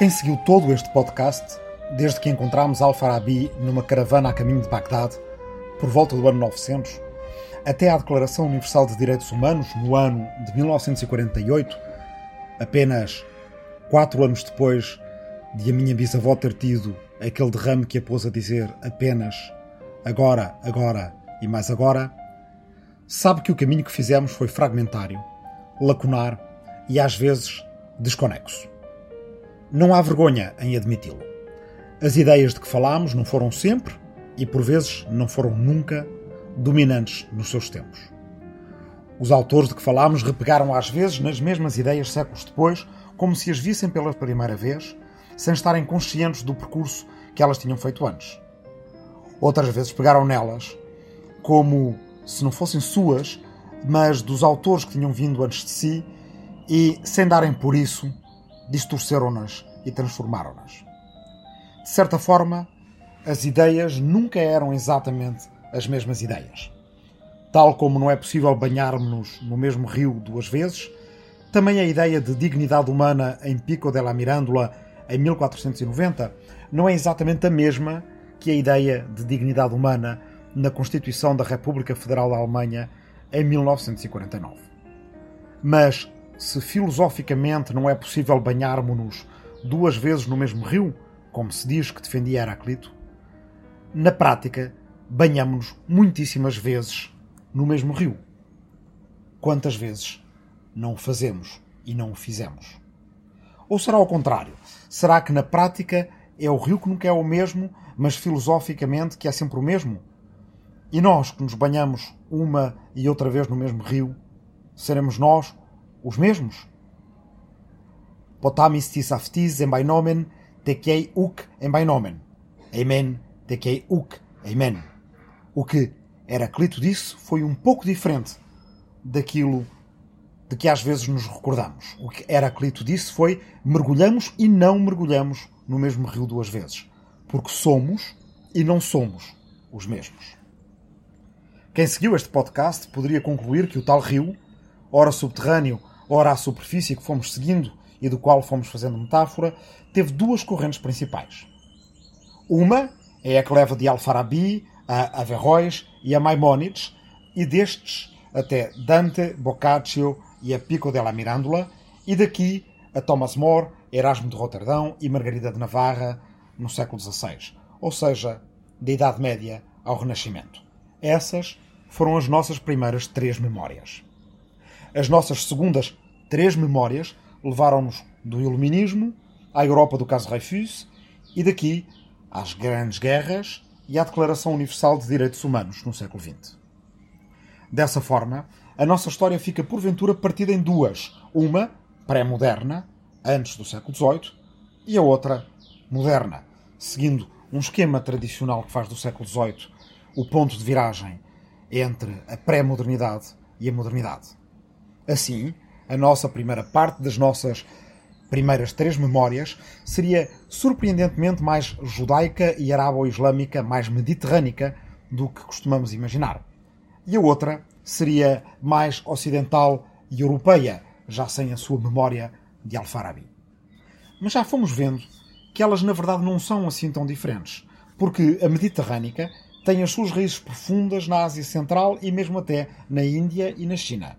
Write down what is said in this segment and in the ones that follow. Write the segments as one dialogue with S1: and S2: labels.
S1: Quem seguiu todo este podcast, desde que encontramos Al-Farabi numa caravana a caminho de Bagdade, por volta do ano 900, até à Declaração Universal de Direitos Humanos, no ano de 1948, apenas quatro anos depois de a minha bisavó ter tido aquele derrame que a pôs a dizer apenas agora, agora e mais agora, sabe que o caminho que fizemos foi fragmentário, lacunar e às vezes desconexo. Não há vergonha em admiti-lo. As ideias de que falámos não foram sempre, e por vezes não foram nunca, dominantes nos seus tempos. Os autores de que falámos repegaram às vezes nas mesmas ideias séculos depois, como se as vissem pela primeira vez, sem estarem conscientes do percurso que elas tinham feito antes. Outras vezes pegaram nelas como se não fossem suas, mas dos autores que tinham vindo antes de si e, sem darem por isso, distorceram-nas e transformaram-nas. De certa forma, as ideias nunca eram exatamente as mesmas ideias. Tal como não é possível banharmos-nos no mesmo rio duas vezes, também a ideia de dignidade humana em Pico della Mirandola em 1490 não é exatamente a mesma que a ideia de dignidade humana na Constituição da República Federal da Alemanha em 1949. Mas se filosoficamente não é possível banharmos-nos duas vezes no mesmo rio, como se diz que defendia Heraclito, na prática banhamos-nos muitíssimas vezes no mesmo rio. Quantas vezes não o fazemos e não o fizemos? Ou será ao contrário? Será que na prática é o rio que nunca é o mesmo, mas filosoficamente que é sempre o mesmo? E nós que nos banhamos uma e outra vez no mesmo rio, seremos nós os mesmos. Potamistis aftis em tekei uk em. Amen, tekei uk, amen. O que Heraclito disse foi um pouco diferente daquilo de que às vezes nos recordamos. O que Heraclito disse foi mergulhamos e não mergulhamos no mesmo rio duas vezes. Porque somos e não somos os mesmos. Quem seguiu este podcast poderia concluir que o tal rio, ora subterrâneo, ora à superfície que fomos seguindo e do qual fomos fazendo metáfora, teve duas correntes principais. Uma é a que leva de Al-Farabi a Averroes e a Maimónides, e destes até Dante, Boccaccio e a Pico della Mirandola, e daqui a Thomas More, Erasmo de Roterdão e Margarida de Navarra no século XVI, ou seja, da Idade Média ao Renascimento. Essas foram as nossas primeiras três memórias. As nossas segundas três memórias levaram-nos do Iluminismo à Europa do caso Reifus e daqui às grandes guerras e à Declaração Universal de Direitos Humanos no século XX. Dessa forma, a nossa história fica porventura partida em duas: uma pré-moderna, antes do século XVIII, e a outra moderna, seguindo um esquema tradicional que faz do século XVIII o ponto de viragem entre a pré-modernidade e a modernidade. Assim, a nossa primeira parte das nossas primeiras três memórias seria surpreendentemente mais judaica e arabo-islâmica, mais mediterrânica do que costumamos imaginar. E a outra seria mais ocidental e europeia, já sem a sua memória de Alfarabi. Mas já fomos vendo que elas na verdade não são assim tão diferentes, porque a mediterrânica tem as suas raízes profundas na Ásia Central e mesmo até na Índia e na China.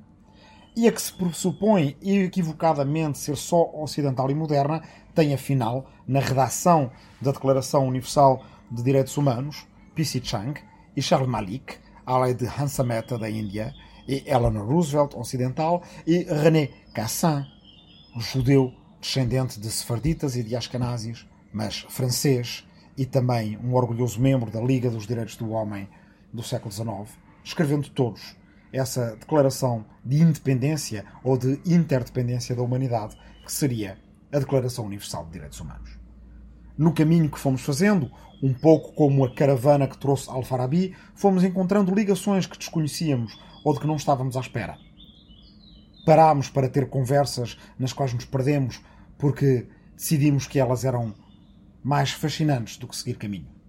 S1: E a que se pressupõe equivocadamente ser só ocidental e moderna tem, afinal, na redação da Declaração Universal de Direitos Humanos, P.C. Chang e Charles Malik, além de Hansa Mehta da Índia, e Eleanor Roosevelt, ocidental, e René Cassin, judeu descendente de sefarditas e de ascanazes, mas francês, e também um orgulhoso membro da Liga dos Direitos do Homem do século XIX, escrevendo todos essa declaração de independência ou de interdependência da humanidade, que seria a Declaração Universal de Direitos Humanos. No caminho que fomos fazendo, um pouco como a caravana que trouxe Al-Farabi, fomos encontrando ligações que desconhecíamos ou de que não estávamos à espera. Parámos para ter conversas nas quais nos perdemos porque decidimos que elas eram mais fascinantes do que seguir caminho.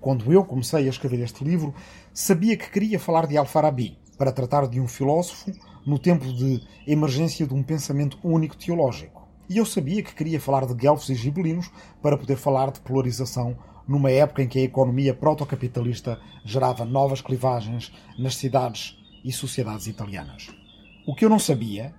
S1: Quando eu comecei a escrever este livro, sabia que queria falar de Al-Farabi, para tratar de um filósofo no tempo de emergência de um pensamento único teológico. E eu sabia que queria falar de guelfos e gibelinos para poder falar de polarização numa época em que a economia protocapitalista gerava novas clivagens nas cidades e sociedades italianas. O que eu não sabia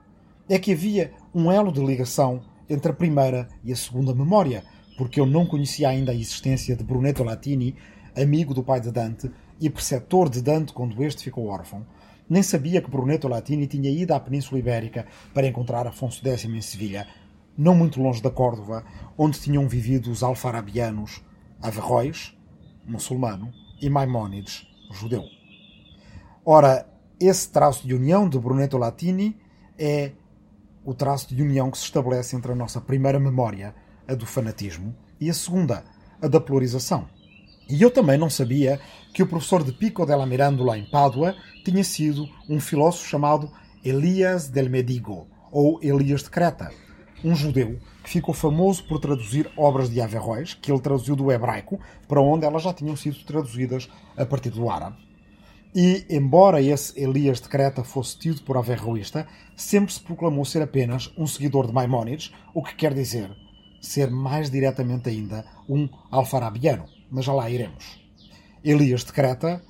S1: é que havia um elo de ligação entre a primeira e a segunda memória, porque eu não conhecia ainda a existência de Brunetto Latini, amigo do pai de Dante e preceptor de Dante quando este ficou órfão, nem sabia que Brunetto Latini tinha ido à Península Ibérica para encontrar Afonso X em Sevilha, não muito longe da Córdoba, onde tinham vivido os alfarabianos Averroes, muçulmano, e Maimónides, judeu. Ora, esse traço de união de Brunetto Latini é o traço de união que se estabelece entre a nossa primeira memória, a do fanatismo, e a segunda, a da polarização. E eu também não sabia que o professor de Pico della Mirandola em Pádua tinha sido um filósofo chamado Elias del Medigo, ou Elias de Creta, um judeu que ficou famoso por traduzir obras de Averroes, que ele traduziu do hebraico, para onde elas já tinham sido traduzidas a partir do árabe. E, embora esse Elias de Creta fosse tido por averroísta, sempre se proclamou ser apenas um seguidor de Maimónides, o que quer dizer ser mais diretamente ainda um alfarabiano. Mas já lá iremos. Elias de Creta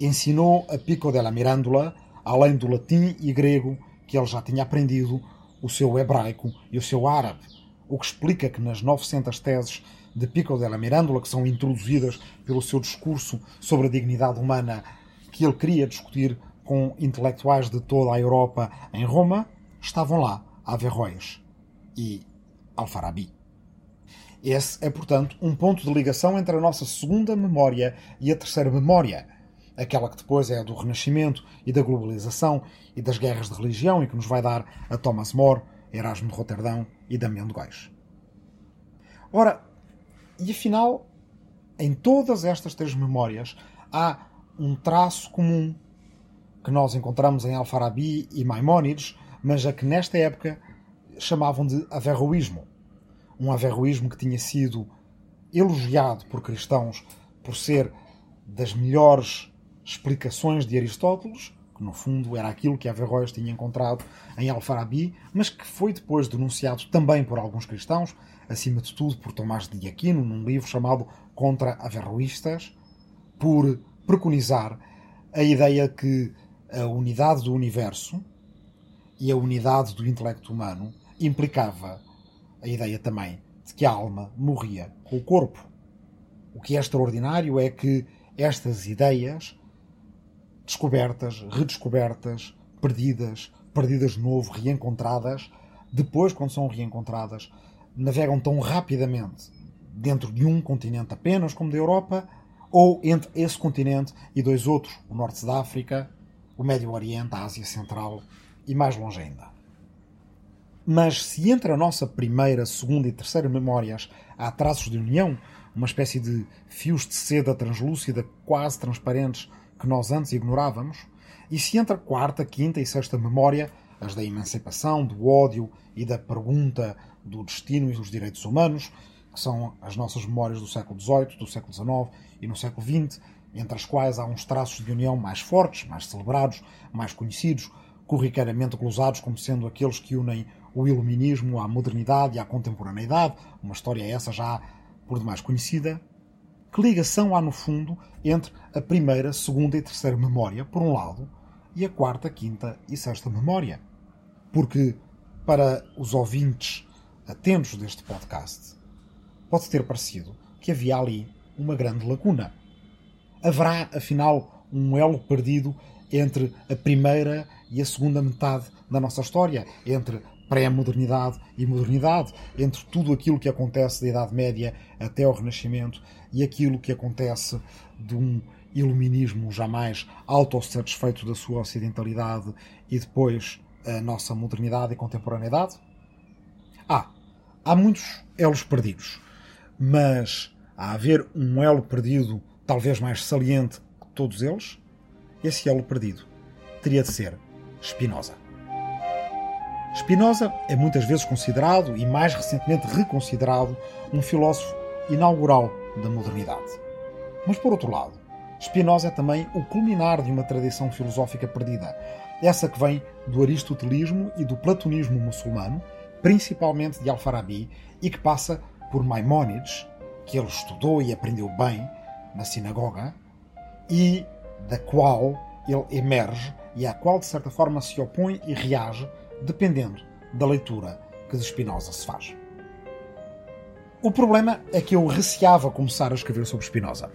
S1: ensinou a Pico della Mirandola, além do latim e grego que ele já tinha aprendido, o seu hebraico e o seu árabe, o que explica que nas 900 teses de Pico della Mirandola, que são introduzidas pelo seu discurso sobre a dignidade humana que ele queria discutir com intelectuais de toda a Europa em Roma, estavam lá Averroes e Alfarabi. Esse é, portanto, um ponto de ligação entre a nossa segunda memória e a terceira memória, aquela que depois é a do Renascimento e da globalização e das guerras de religião e que nos vai dar a Thomas More, Erasmo de Roterdão e Damião de Góis. Ora, e afinal, em todas estas três memórias há um traço comum que nós encontramos em Alfarabi e Maimónides, mas a que nesta época chamavam de averroísmo. Um averroísmo que tinha sido elogiado por cristãos por ser das melhores explicações de Aristóteles, que no fundo era aquilo que Averroes tinha encontrado em Alfarabi, mas que foi depois denunciado também por alguns cristãos, acima de tudo por Tomás de Aquino, num livro chamado Contra Averroístas, por preconizar a ideia que a unidade do universo e a unidade do intelecto humano implicava a ideia também de que a alma morria com o corpo. O que é extraordinário é que estas ideias, descobertas, redescobertas, perdidas, perdidas de novo, reencontradas, depois, quando são reencontradas, navegam tão rapidamente dentro de um continente apenas como da Europa, ou entre esse continente e dois outros, o Norte da África, o Médio Oriente, a Ásia Central e mais longe ainda. Mas se entre a nossa primeira, segunda e terceira memórias há traços de união, uma espécie de fios de seda translúcida quase transparentes que nós antes ignorávamos, e se entre a quarta, quinta e sexta memória, as da emancipação, do ódio e da pergunta do destino e dos direitos humanos, que são as nossas memórias do século XVIII, do século XIX e no século XX, entre as quais há uns traços de união mais fortes, mais celebrados, mais conhecidos, corriqueiramente glosados como sendo aqueles que unem o iluminismo à modernidade e à contemporaneidade, uma história essa já por demais conhecida. Que ligação há, no fundo, entre a primeira, segunda e terceira memória, por um lado, e a quarta, quinta e sexta memória? Porque, para os ouvintes atentos deste podcast, pode ter parecido que havia ali uma grande lacuna. Haverá, afinal, um elo perdido entre a primeira e a segunda metade da nossa história, entre pré-modernidade e modernidade, entre tudo aquilo que acontece da Idade Média até ao Renascimento e aquilo que acontece de um iluminismo jamais autossatisfeito da sua ocidentalidade e depois a nossa modernidade e contemporaneidade? Há. Há muitos elos perdidos mas a haver um elo perdido, talvez mais saliente que todos eles, esse elo perdido teria de ser Spinoza. Spinoza é muitas vezes considerado, e mais recentemente reconsiderado, um filósofo inaugural da modernidade. Mas, por outro lado, Spinoza é também o culminar de uma tradição filosófica perdida, essa que vem do aristotelismo e do platonismo muçulmano, principalmente de Al-Farabi, e que passa por Maimónides, que ele estudou e aprendeu bem na sinagoga, e da qual ele emerge e à qual, de certa forma, se opõe e reage, dependendo da leitura que de Spinoza se faz. O problema é que eu receava começar a escrever sobre Spinoza.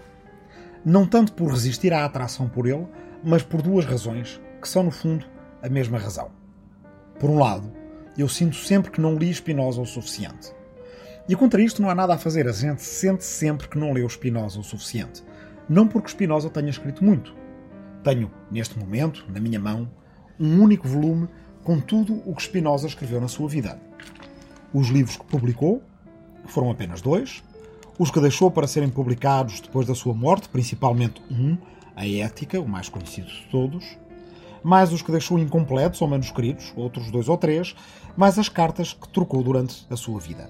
S1: Não tanto por resistir à atração por ele, mas por duas razões, que são, no fundo, a mesma razão. Por um lado, eu sinto sempre que não li Spinoza o suficiente. E contra isto não há nada a fazer, a gente sente sempre que não leu Spinoza o suficiente. Não porque Spinoza tenha escrito muito. Tenho, neste momento, na minha mão, um único volume com tudo o que Spinoza escreveu na sua vida. Os livros que publicou, foram apenas dois. Os que deixou para serem publicados depois da sua morte, principalmente um, a Ética, o mais conhecido de todos, mais os que deixou incompletos ou manuscritos, outros dois ou três, mais as cartas que trocou durante a sua vida.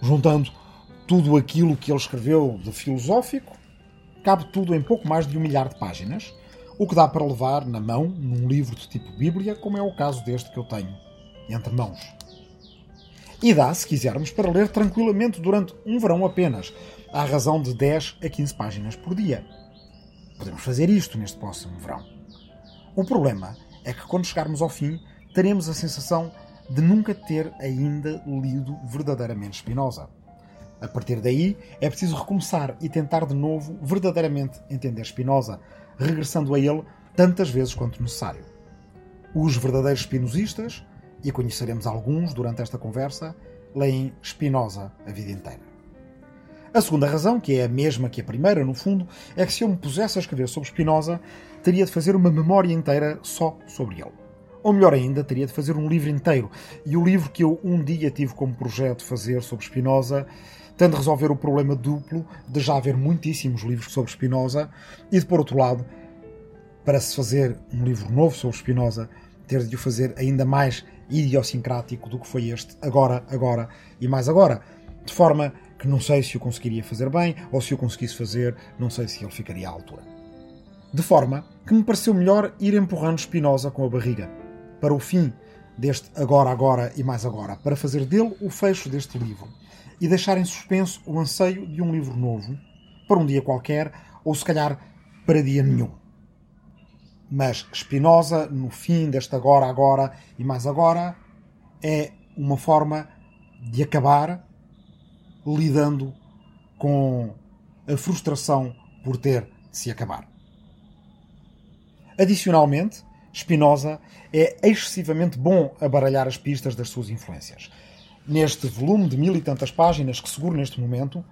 S1: Juntando tudo aquilo que ele escreveu de filosófico, cabe tudo em pouco mais de um milhar de páginas, o que dá para levar na mão num livro de tipo Bíblia, como é o caso deste que eu tenho entre mãos. E dá, se quisermos, para ler tranquilamente durante um verão apenas, à razão de 10 a 15 páginas por dia. Podemos fazer isto neste próximo verão. O problema é que quando chegarmos ao fim, teremos a sensação de nunca ter ainda lido verdadeiramente Spinoza. A partir daí, é preciso recomeçar e tentar de novo verdadeiramente entender Spinoza, regressando a ele tantas vezes quanto necessário. Os verdadeiros spinozistas e conheceremos alguns durante esta conversa, leem Spinoza a vida inteira. A segunda razão, que é a mesma que a primeira, no fundo, é que se eu me pusesse a escrever sobre Spinoza, teria de fazer uma memória inteira só sobre ele. Ou melhor ainda, teria de fazer um livro inteiro. E o livro que eu um dia tive como projeto fazer sobre Spinoza tem de resolver o problema duplo de já haver muitíssimos livros sobre Spinoza e de, por outro lado, para se fazer um livro novo sobre Spinoza, ter de o fazer ainda mais idiosincrático do que foi este agora, agora e mais agora. De forma que não sei se o conseguiria fazer bem ou se o conseguisse fazer, não sei se ele ficaria à altura. De forma que me pareceu melhor ir empurrando Spinoza com a barriga para o fim deste agora, agora e mais agora, para fazer dele o fecho deste livro e deixar em suspenso o anseio de um livro novo para um dia qualquer ou se calhar para dia nenhum. Mas Spinoza, no fim deste agora, agora e mais agora, é uma forma de acabar lidando com a frustração por ter de se acabar. Adicionalmente, Spinoza é excessivamente bom a baralhar as pistas das suas influências. Neste volume de mil e tantas páginas que seguro neste momento,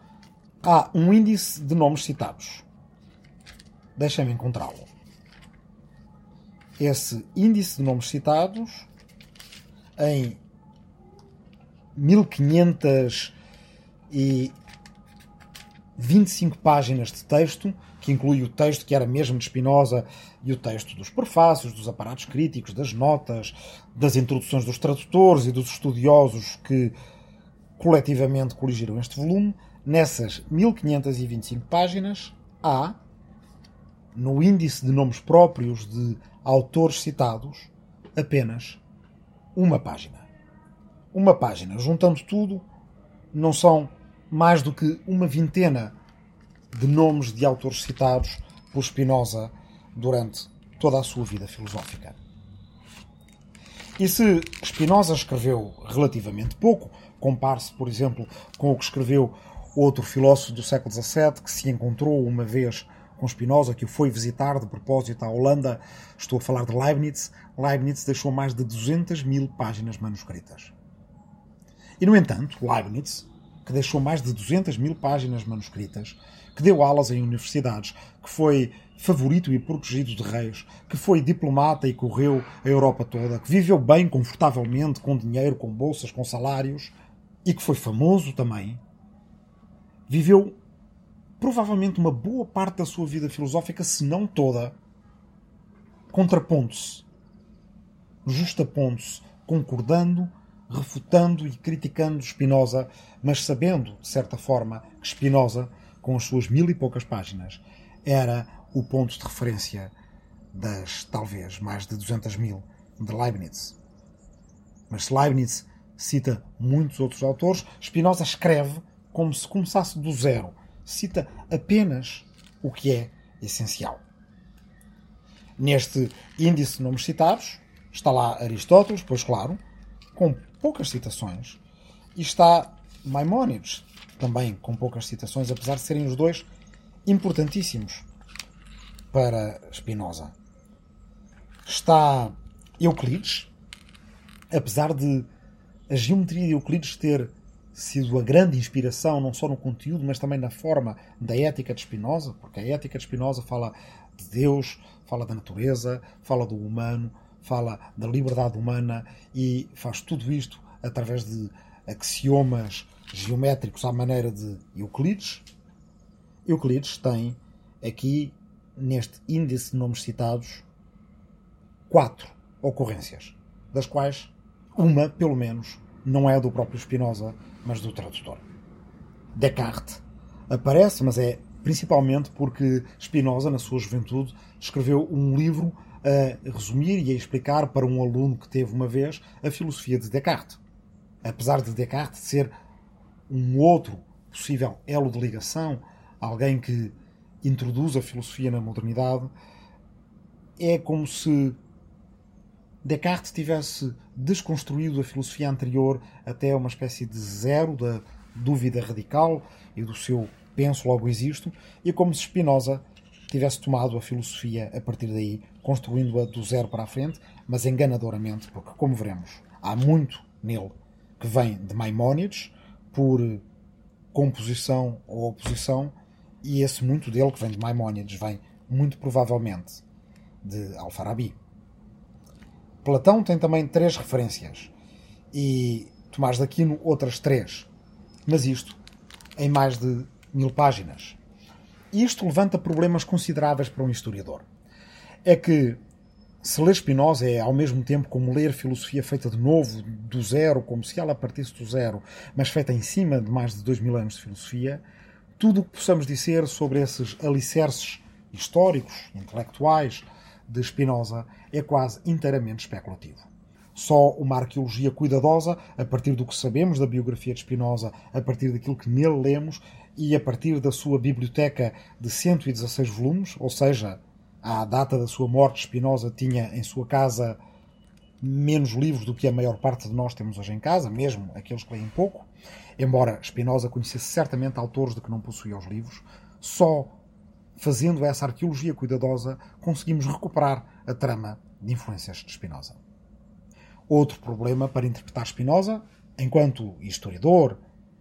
S1: há um índice de nomes citados. Deixem-me encontrá-lo esse índice de nomes citados em 1525 páginas de texto, que inclui o texto que era mesmo de Spinoza e o texto dos prefácios, dos aparatos críticos, das notas, das introduções dos tradutores e dos estudiosos que coletivamente coligiram este volume. Nessas 1525 páginas há, no índice de nomes próprios de autores citados, apenas uma página. Uma página. Juntando tudo, não são mais do que uma vintena de nomes de autores citados por Spinoza durante toda a sua vida filosófica. E se Spinoza escreveu relativamente pouco, compare-se, por exemplo, com o que escreveu outro filósofo do século XVII que se encontrou uma vez com Spinoza, que o foi visitar de propósito à Holanda. Estou a falar de Leibniz. Leibniz deixou mais de 200 mil páginas manuscritas. E, no entanto, Leibniz, que deixou mais de 200 mil páginas manuscritas, que deu aulas em universidades, que foi favorito e protegido de reis, que foi diplomata e correu a Europa toda, que viveu bem, confortavelmente, com dinheiro, com bolsas, com salários, e que foi famoso também, viveu provavelmente uma boa parte da sua vida filosófica, se não toda, contrapondo-se, justapondo-se, concordando, refutando e criticando Spinoza, mas sabendo, de certa forma, que Spinoza, com as suas mil e poucas páginas, era o ponto de referência das, talvez, mais de 200 mil de Leibniz. Mas Leibniz cita muitos outros autores, Spinoza escreve como se começasse do zero. Cita apenas o que é essencial. Neste índice de nomes citados está lá Aristóteles, pois claro, com poucas citações, e está Maimónides, também com poucas citações, apesar de serem os dois importantíssimos para Spinoza. Está Euclides, apesar de a geometria de Euclides ter sido a grande inspiração, não só no conteúdo, mas também na forma da ética de Spinoza, porque a ética de Spinoza fala de Deus, fala da natureza, fala do humano, fala da liberdade humana e faz tudo isto através de axiomas geométricos à maneira de Euclides. Euclides tem aqui, neste índice de nomes citados, quatro ocorrências, das quais uma, pelo menos, não é do próprio Spinoza, mas do tradutor. Descartes aparece, mas é principalmente porque Spinoza, na sua juventude, escreveu um livro a resumir e a explicar para um aluno que teve uma vez a filosofia de Descartes. Apesar de Descartes ser um outro possível elo de ligação, alguém que introduz a filosofia na modernidade, é como se Descartes tivesse desconstruído a filosofia anterior até uma espécie de zero da dúvida radical e do seu penso logo existo, e como se Spinoza tivesse tomado a filosofia a partir daí, construindo-a do zero para a frente, mas enganadoramente, porque, como veremos, há muito nele que vem de Maimónides, por composição ou oposição, e esse muito dele que vem de Maimónides vem muito provavelmente de Alfarabi. Platão tem também três referências e Tomás de Aquino outras três, mas isto em mais de mil páginas. Isto levanta problemas consideráveis para um historiador. É que se ler Spinoza é ao mesmo tempo como ler filosofia feita de novo, do zero, como se ela partisse do zero, mas feita em cima de mais de dois mil anos de filosofia, tudo o que possamos dizer sobre esses alicerces históricos, intelectuais de Spinoza é quase inteiramente especulativo. Só uma arqueologia cuidadosa, a partir do que sabemos da biografia de Spinoza, a partir daquilo que nele lemos e a partir da sua biblioteca de 116 volumes, ou seja, à data da sua morte, Spinoza tinha em sua casa menos livros do que a maior parte de nós temos hoje em casa, mesmo aqueles que leem pouco. Embora Spinoza conhecesse certamente autores de que não possuía os livros, só fazendo essa arqueologia cuidadosa conseguimos recuperar a trama de influências de Spinoza. Outro problema para interpretar Spinoza, enquanto historiador,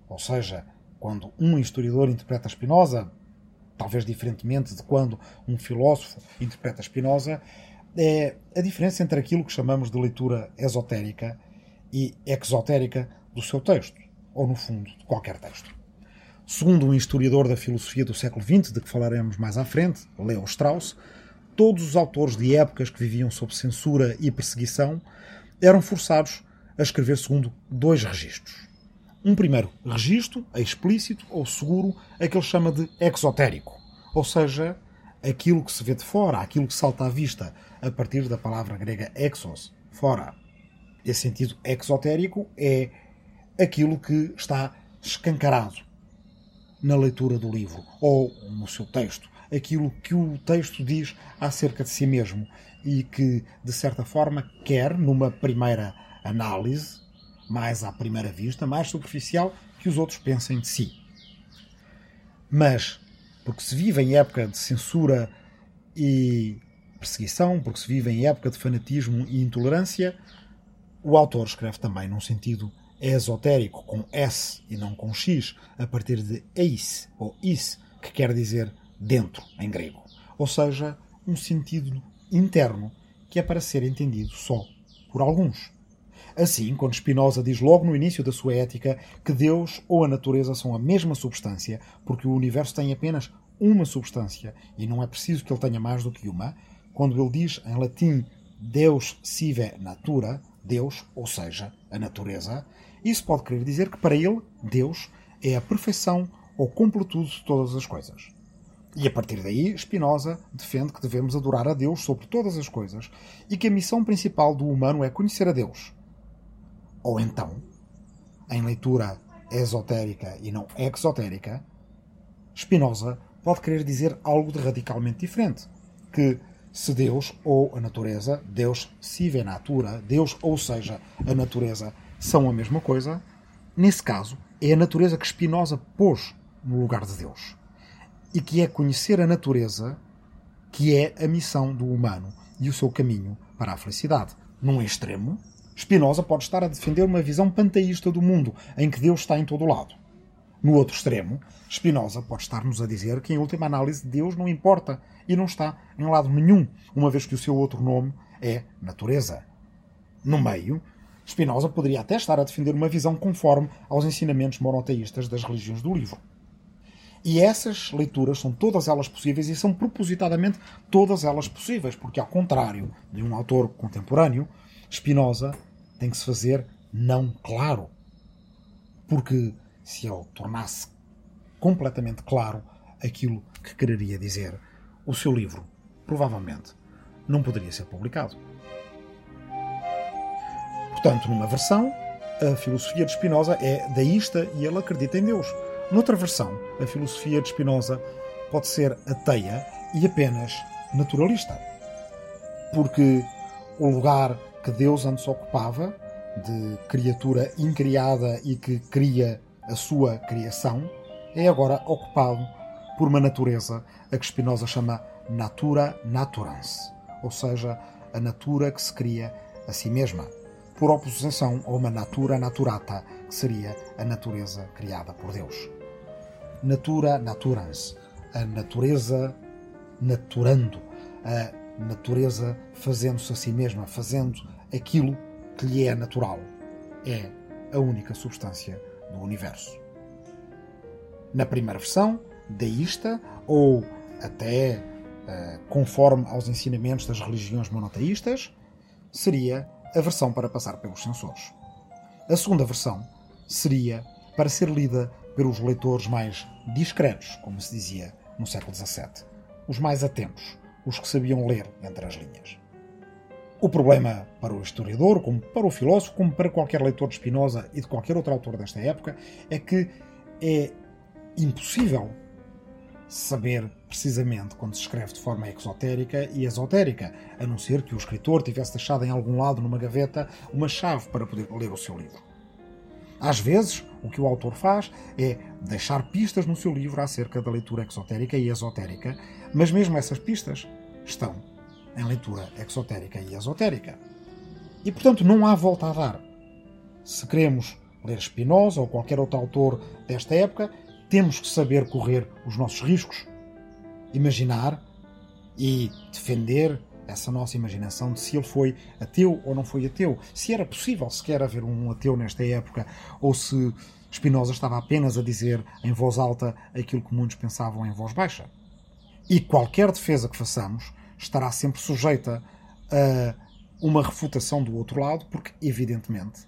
S1: ou seja, quando um historiador interpreta Spinoza, talvez diferentemente de quando um filósofo interpreta Spinoza, é a diferença entre aquilo que chamamos de leitura esotérica e exotérica do seu texto, ou no fundo, de qualquer texto. Segundo um historiador da filosofia do século XX, de que falaremos mais à frente, Leo Strauss, todos os autores de épocas que viviam sob censura e perseguição eram forçados a escrever segundo dois registros. Um primeiro registro, explícito ou seguro, a que ele chama de exotérico, ou seja, aquilo que se vê de fora, aquilo que salta à vista, a partir da palavra grega exos, fora. Esse sentido exotérico é aquilo que está escancarado na leitura do livro ou no seu texto, aquilo que o texto diz acerca de si mesmo e que, de certa forma, quer, numa primeira análise, mais à primeira vista, mais superficial, que os outros pensem de si. Mas, porque se vive em época de censura e perseguição, porque se vive em época de fanatismo e intolerância, o autor escreve também num sentido esotérico, com S e não com X, a partir de eis ou is, que quer dizer dentro, em grego. Ou seja, um sentido interno que é para ser entendido só por alguns. Assim, quando Spinoza diz logo no início da sua ética que Deus ou a natureza são a mesma substância, porque o universo tem apenas uma substância e não é preciso que ele tenha mais do que uma, quando ele diz em latim Deus sive natura, Deus, ou seja, a natureza, isso pode querer dizer que para ele, Deus é a perfeição ou completude de todas as coisas. E a partir daí, Spinoza defende que devemos adorar a Deus sobre todas as coisas e que a missão principal do humano é conhecer a Deus. Ou então, em leitura esotérica e não exotérica, Spinoza pode querer dizer algo de radicalmente diferente. Que se Deus ou a natureza, Deus sive natura, Deus ou seja, a natureza, são a mesma coisa, nesse caso, é a natureza que Spinoza pôs no lugar de Deus. E que é conhecer a natureza que é a missão do humano e o seu caminho para a felicidade. Num extremo, Spinoza pode estar a defender uma visão panteísta do mundo, em que Deus está em todo o lado. No outro extremo, Spinoza pode estar-nos a dizer que, em última análise, Deus não importa e não está em lado nenhum, uma vez que o seu outro nome é natureza. No meio, Spinoza poderia até estar a defender uma visão conforme aos ensinamentos monoteístas das religiões do livro. E essas leituras são todas elas possíveis e são propositadamente todas elas possíveis, porque, ao contrário de um autor contemporâneo, Spinoza tem que se fazer não claro. Porque se ele tornasse completamente claro aquilo que quereria dizer, o seu livro provavelmente não poderia ser publicado. Portanto, numa versão, a filosofia de Spinoza é deísta e ele acredita em Deus. Noutra versão, a filosofia de Spinoza pode ser ateia e apenas naturalista. Porque o lugar que Deus antes ocupava, de criatura incriada e que cria a sua criação, é agora ocupado por uma natureza a que Spinoza chama natura naturans, ou seja, a natura que se cria a si mesma, por oposição a uma natura naturata, que seria a natureza criada por Deus. Natura naturans, a natureza naturando, a natureza fazendo-se a si mesma, fazendo aquilo que lhe é natural. É a única substância do universo. Na primeira versão, deísta, ou até uh, conforme aos ensinamentos das religiões monoteístas, seria a versão para passar pelos sensores. A segunda versão seria para ser lida pelos leitores mais discretos, como se dizia no século XVII, os mais atentos, os que sabiam ler entre as linhas. O problema para o historiador, como para o filósofo, como para qualquer leitor de Spinoza e de qualquer outro autor desta época, é que é impossível saber precisamente quando se escreve de forma exotérica e esotérica, a não ser que o escritor tivesse deixado em algum lado numa gaveta uma chave para poder ler o seu livro. Às vezes, o que o autor faz é deixar pistas no seu livro acerca da leitura exotérica e esotérica, mas mesmo essas pistas estão em leitura exotérica e esotérica. E, portanto, não há volta a dar. Se queremos ler Spinoza ou qualquer outro autor desta época, temos que saber correr os nossos riscos. Imaginar e defender essa nossa imaginação de se ele foi ateu ou não foi ateu, se era possível sequer haver um ateu nesta época, ou se Spinoza estava apenas a dizer em voz alta aquilo que muitos pensavam em voz baixa. E qualquer defesa que façamos estará sempre sujeita a uma refutação do outro lado, porque, evidentemente,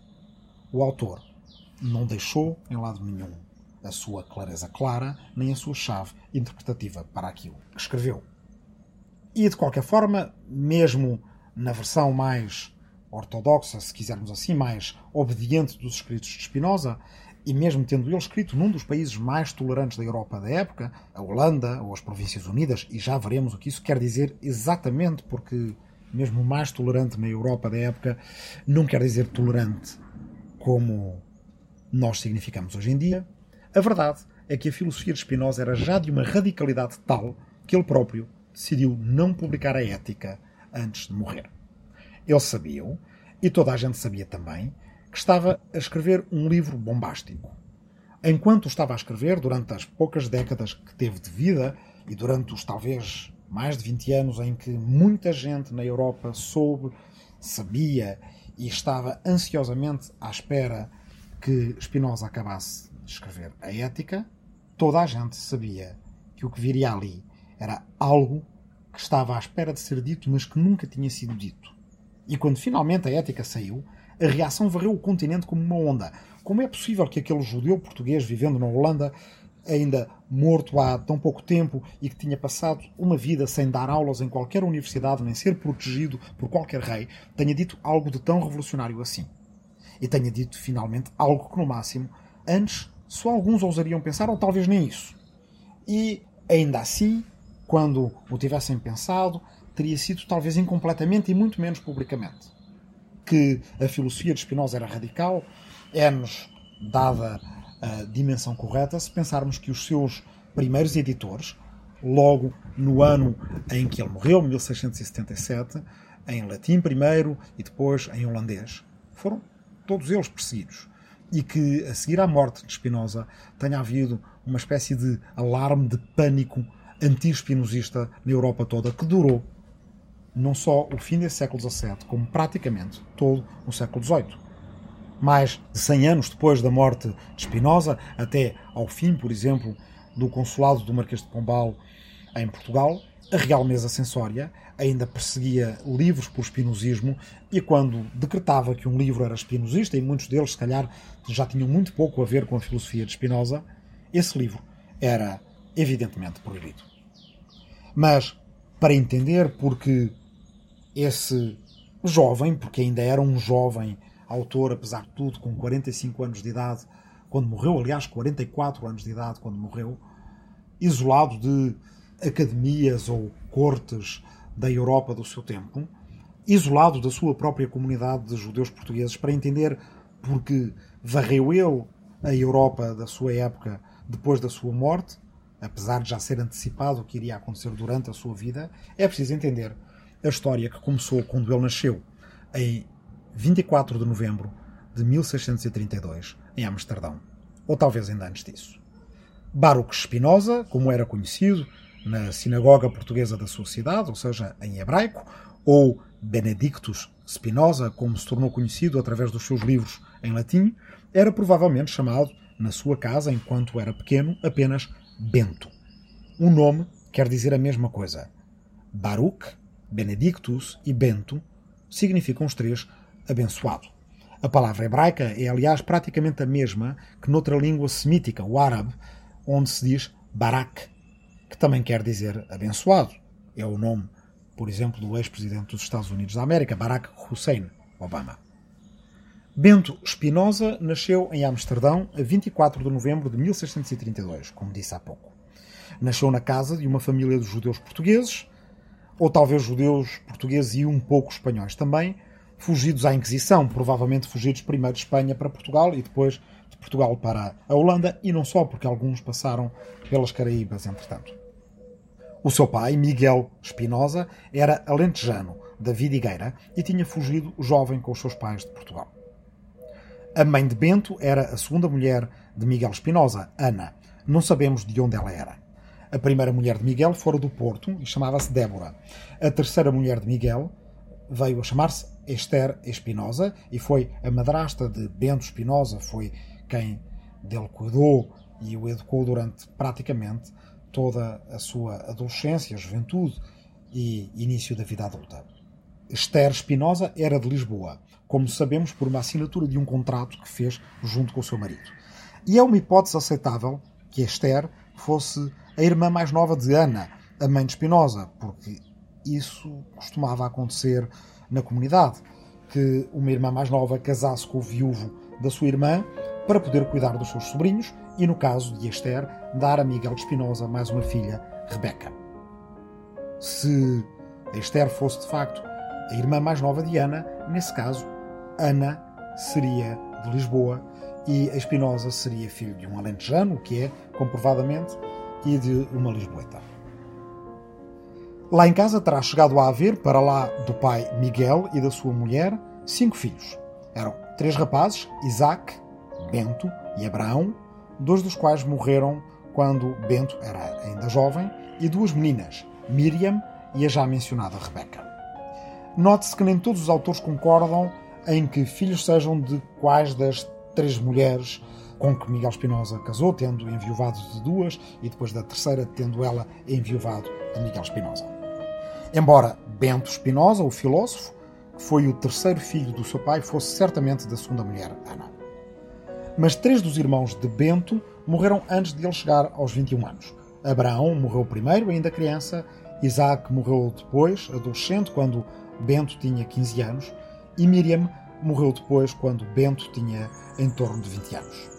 S1: o autor não deixou em lado nenhum a sua clareza clara, nem a sua chave interpretativa para aquilo que escreveu. E, de qualquer forma, mesmo na versão mais ortodoxa, se quisermos assim, mais obediente dos escritos de Spinoza, e mesmo tendo ele escrito num dos países mais tolerantes da Europa da época, a Holanda ou as Províncias Unidas, e já veremos o que isso quer dizer exatamente, porque mesmo mais tolerante na Europa da época não quer dizer tolerante como nós significamos hoje em dia. A verdade é que a filosofia de Spinoza era já de uma radicalidade tal que ele próprio decidiu não publicar a Ética antes de morrer. Ele sabia, e toda a gente sabia também, que estava a escrever um livro bombástico. Enquanto estava a escrever, durante as poucas décadas que teve de vida e durante os talvez mais de 20 anos em que muita gente na Europa soube, sabia e estava ansiosamente à espera que Spinoza acabasse de escrever a Ética, toda a gente sabia que o que viria ali era algo que estava à espera de ser dito, mas que nunca tinha sido dito. E quando finalmente a Ética saiu, a reação varreu o continente como uma onda. Como é possível que aquele judeu português vivendo na Holanda, ainda morto há tão pouco tempo e que tinha passado uma vida sem dar aulas em qualquer universidade nem ser protegido por qualquer rei, tenha dito algo de tão revolucionário assim? e tenha dito finalmente algo que, no máximo, antes só alguns ousariam pensar, ou talvez nem isso. E, ainda assim, quando o tivessem pensado, teria sido talvez incompletamente e muito menos publicamente. Que a filosofia de Spinoza era radical é-nos dada a dimensão correta se pensarmos que os seus primeiros editores, logo no ano em que ele morreu, 1677, em latim primeiro e depois em holandês, foram todos eles perseguidos. E que, a seguir à morte de Spinoza, tenha havido uma espécie de alarme de pânico anti-espinosista na Europa toda, que durou não só o fim desse século XVII, como praticamente todo o século XVIII. Mais de 100 anos depois da morte de Spinoza, até ao fim, por exemplo, do consulado do Marquês de Pombal em Portugal, a Real Mesa Censória ainda perseguia livros por espinosismo e quando decretava que um livro era espinosista, e muitos deles, se calhar, já tinham muito pouco a ver com a filosofia de Spinoza, esse livro era evidentemente proibido. Mas, para entender porque esse jovem, porque ainda era um jovem autor, apesar de tudo, com 45 anos de idade, quando morreu, aliás, 44 anos de idade quando morreu, isolado de academias ou cortes da Europa do seu tempo, isolado da sua própria comunidade de judeus portugueses, para entender porque varreu ele a Europa da sua época depois da sua morte, apesar de já ser antecipado o que iria acontecer durante a sua vida, é preciso entender a história que começou quando ele nasceu, em 24 de novembro de 1632, em Amsterdão, ou talvez ainda antes disso. Baruch Spinoza, como era conhecido na sinagoga portuguesa da sua cidade, ou seja, em hebraico, ou Benedictus Spinoza, como se tornou conhecido através dos seus livros em latim, era provavelmente chamado, na sua casa, enquanto era pequeno, apenas Bento. O nome quer dizer a mesma coisa. Baruch Benedictus e Bento significam os três abençoado. A palavra hebraica é, aliás, praticamente a mesma que noutra língua semítica, o árabe, onde se diz Barak, que também quer dizer abençoado. É o nome, por exemplo, do ex-presidente dos Estados Unidos da América, Barack Hussein Obama. Bento Spinoza nasceu em Amsterdão a 24 de novembro de 1632, como disse há pouco. Nasceu na casa de uma família de judeus portugueses, ou talvez judeus portugueses e um pouco espanhóis também, fugidos à Inquisição, provavelmente fugidos primeiro de Espanha para Portugal e depois de Portugal para a Holanda, e não só, porque alguns passaram pelas Caraíbas entretanto. O seu pai, Miguel Espinosa, era alentejano, da Vidigueira, e tinha fugido jovem com os seus pais de Portugal. A mãe de Bento era a segunda mulher de Miguel Espinosa, Ana. Não sabemos de onde ela era. A primeira mulher de Miguel fora do Porto e chamava-se Débora. A terceira mulher de Miguel veio a chamar-se Esther Espinosa e foi a madrasta de Bento Espinosa, foi quem dele cuidou e o educou durante praticamente toda a sua adolescência, juventude e início da vida adulta. Esther Espinosa era de Lisboa, como sabemos por uma assinatura de um contrato que fez junto com o seu marido. E é uma hipótese aceitável que Esther fosse a irmã mais nova de Ana, a mãe de Spinoza, porque isso costumava acontecer na comunidade, que uma irmã mais nova casasse com o viúvo da sua irmã para poder cuidar dos seus sobrinhos e, no caso de Esther, dar a Miguel de Spinoza mais uma filha, Rebeca. Se Esther fosse de facto a irmã mais nova de Ana, nesse caso, Ana seria de Lisboa e a Espinosa seria filho de um alentejano, que é, comprovadamente, e de uma lisboeta. Lá em casa terá chegado a haver, para lá do pai Miguel e da sua mulher, cinco filhos. Eram três rapazes, Isaac, Bento e Abraão, dois dos quais morreram quando Bento era ainda jovem, e duas meninas, Miriam e a já mencionada Rebeca. Note-se que nem todos os autores concordam em que filhos sejam de quais das três mulheres com que Miguel Espinosa casou, tendo enviuvado de duas, e depois da terceira, tendo ela enviuvado de Miguel Espinosa. Embora Bento Espinosa, o filósofo, que foi o terceiro filho do seu pai, fosse certamente da segunda mulher, Ana. Mas três dos irmãos de Bento morreram antes de ele chegar aos 21 anos. Abraão morreu primeiro, ainda criança, Isaac morreu depois, adolescente, quando Bento tinha 15 anos, e Miriam morreu depois quando Bento tinha em torno de 20 anos.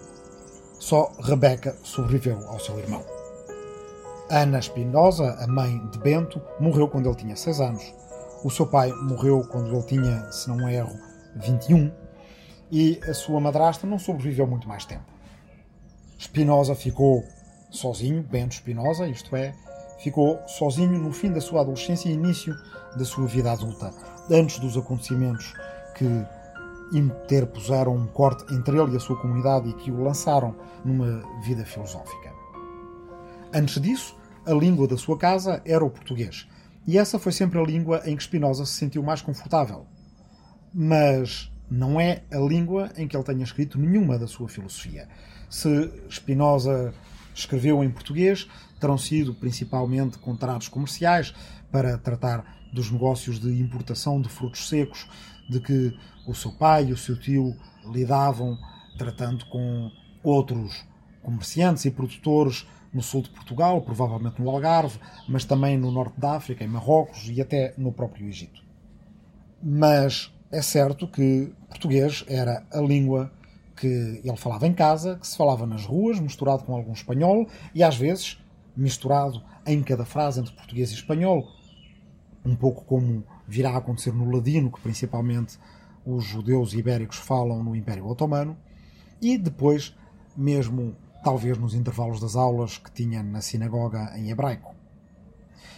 S1: Só Rebeca sobreviveu ao seu irmão. Ana Espinosa, a mãe de Bento, morreu quando ele tinha 6 anos. O seu pai morreu quando ele tinha, se não erro, 21. E a sua madrasta não sobreviveu muito mais tempo. Espinosa ficou sozinho, Bento Espinosa, isto é, ficou sozinho no fim da sua adolescência e início da sua vida adulta, antes dos acontecimentos que interpuseram um corte entre ele e a sua comunidade e que o lançaram numa vida filosófica. Antes disso, a língua da sua casa era o português, e essa foi sempre a língua em que Spinoza se sentiu mais confortável. Mas não é a língua em que ele tenha escrito nenhuma da sua filosofia. Se Spinoza escreveu em português, terão sido principalmente contratos comerciais para tratar dos negócios de importação de frutos secos de que o seu pai e o seu tio lidavam, tratando com outros comerciantes e produtores no sul de Portugal, provavelmente no Algarve, mas também no norte da África, em Marrocos e até no próprio Egito. Mas é certo que português era a língua que ele falava em casa, que se falava nas ruas, misturado com algum espanhol e às vezes misturado em cada frase entre português e espanhol, um pouco como virá a acontecer no ladino, que principalmente os judeus ibéricos falam no Império Otomano, e depois, mesmo talvez nos intervalos das aulas que tinha na sinagoga em hebraico.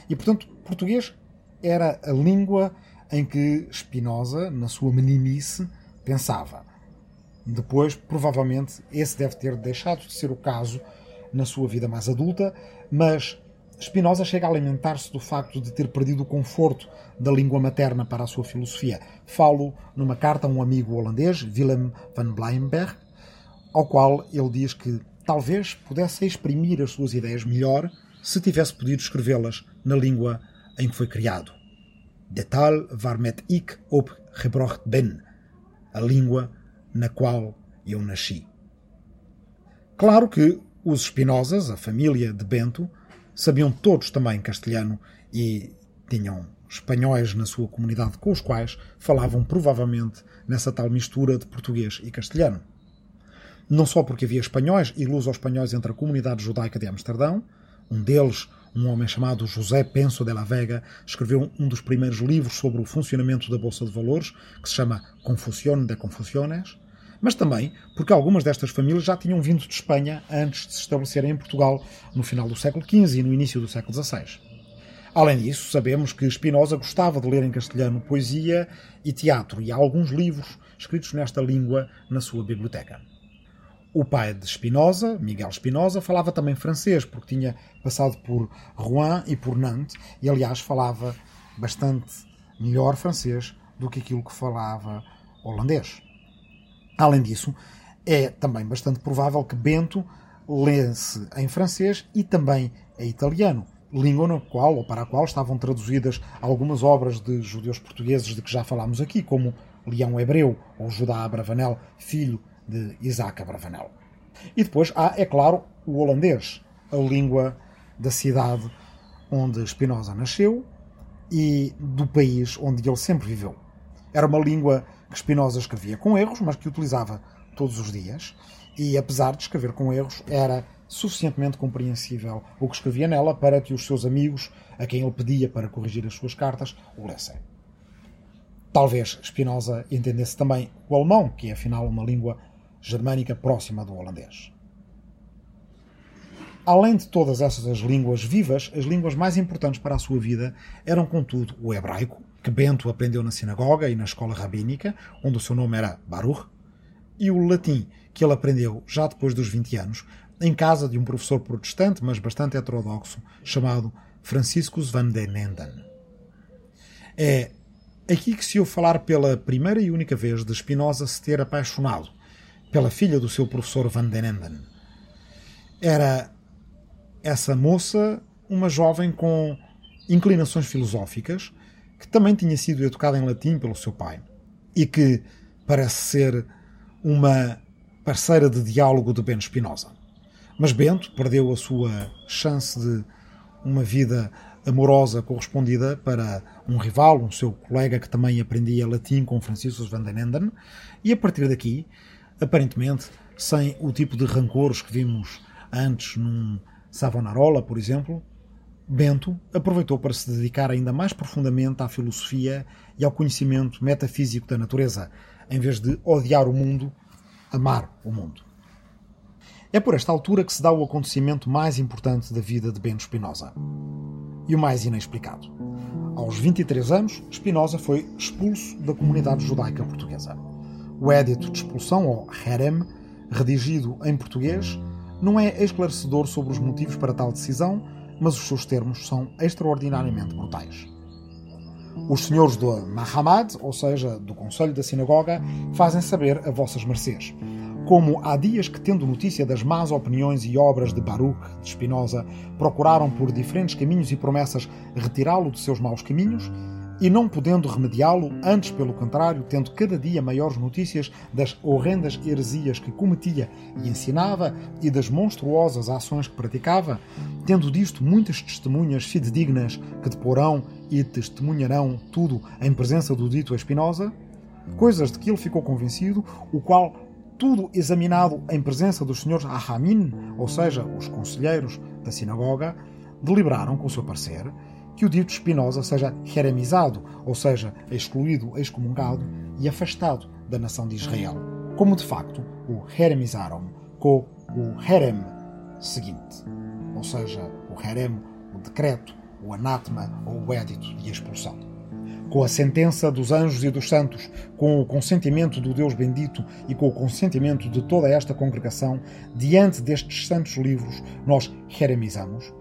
S1: E portanto, português era a língua em que Spinoza, na sua meninice, pensava. Depois, provavelmente, esse deve ter deixado de ser o caso na sua vida mais adulta, mas Spinoza chega a alimentar-se do facto de ter perdido o conforto da língua materna para a sua filosofia. Falo numa carta a um amigo holandês, Willem van Blyenberg, ao qual ele diz que talvez pudesse exprimir as suas ideias melhor se tivesse podido escrevê-las na língua em que foi criado. De tal varmet ik op gebrocht ben, a língua na qual eu nasci. Claro que os Spinosas, a família de Bento, sabiam todos também castelhano e tinham espanhóis na sua comunidade com os quais falavam provavelmente nessa tal mistura de português e castelhano. Não só porque havia espanhóis e luso-espanhóis entre a comunidade judaica de Amsterdão, um deles, um homem chamado José Penso de la Vega, escreveu um dos primeiros livros sobre o funcionamento da Bolsa de Valores, que se chama Confusión de Confusiones, mas também porque algumas destas famílias já tinham vindo de Espanha antes de se estabelecerem em Portugal no final do século XV e no início do século XVI. Além disso, sabemos que Spinoza gostava de ler em castelhano poesia e teatro e há alguns livros escritos nesta língua na sua biblioteca. O pai de Spinoza, Miguel Spinoza, falava também francês, porque tinha passado por Rouen e por Nantes, e aliás falava bastante melhor francês do que aquilo que falava holandês. Além disso, é também bastante provável que Bento lesse em francês e também em italiano, língua na qual ou para a qual estavam traduzidas algumas obras de judeus portugueses de que já falámos aqui, como Leão Hebreu ou Judá Abravanel, filho de Isaac Abravanel. E depois há, é claro, o holandês, a língua da cidade onde Spinoza nasceu e do país onde ele sempre viveu. Era uma língua que Spinoza escrevia com erros, mas que utilizava todos os dias, e apesar de escrever com erros, era suficientemente compreensível o que escrevia nela para que os seus amigos, a quem ele pedia para corrigir as suas cartas, o lessem. Talvez Spinoza entendesse também o alemão, que é afinal uma língua germânica próxima do holandês. Além de todas essas línguas vivas, as línguas mais importantes para a sua vida eram, contudo, o hebraico, que Bento aprendeu na sinagoga e na escola rabínica, onde o seu nome era Baruch, e o latim, que ele aprendeu já depois dos 20 anos, em casa de um professor protestante, mas bastante heterodoxo, chamado Franciscus van den Enden. É aqui que se ouve falar pela primeira e única vez de Spinoza se ter apaixonado pela filha do seu professor van den Enden. Era essa moça uma jovem com inclinações filosóficas, que também tinha sido educada em latim pelo seu pai e que parece ser uma parceira de diálogo de Bento Spinoza. Mas Bento perdeu a sua chance de uma vida amorosa correspondida para um rival, um seu colega que também aprendia latim com Francisco van den Enden, e a partir daqui, aparentemente, sem o tipo de rancores que vimos antes num Savonarola, por exemplo, Bento aproveitou para se dedicar ainda mais profundamente à filosofia e ao conhecimento metafísico da natureza, em vez de odiar o mundo, amar o mundo. É por esta altura que se dá o acontecimento mais importante da vida de Bento Spinoza e o mais inexplicado. Aos 23 anos, Spinoza foi expulso da comunidade judaica portuguesa. O édito de expulsão, ou Herem, redigido em português, não é esclarecedor sobre os motivos para tal decisão, mas os seus termos são extraordinariamente brutais. Os senhores do Mahamad, ou seja, do Conselho da Sinagoga, fazem saber a vossas mercês. Como há dias que, tendo notícia das más opiniões e obras de Baruch, de Spinoza, procuraram por diferentes caminhos e promessas retirá-lo de seus maus caminhos, e não podendo remediá-lo, antes pelo contrário, tendo cada dia maiores notícias das horrendas heresias que cometia e ensinava e das monstruosas ações que praticava, tendo disto muitas testemunhas fidedignas que deporão e testemunharão tudo em presença do dito Espinosa, coisas de que ele ficou convencido, o qual tudo examinado em presença dos senhores Ahamin, ou seja, os conselheiros da sinagoga, deliberaram com o seu parecer que o dito Spinoza seja jeremizado, ou seja, excluído, excomungado e afastado da nação de Israel, como de facto o jeremizaram com o herem seguinte, ou seja, o herem, o decreto, o anátema ou o édito de expulsão. Com a sentença dos anjos e dos santos, com o consentimento do Deus bendito e com o consentimento de toda esta congregação, diante destes santos livros, nós jeremizamos,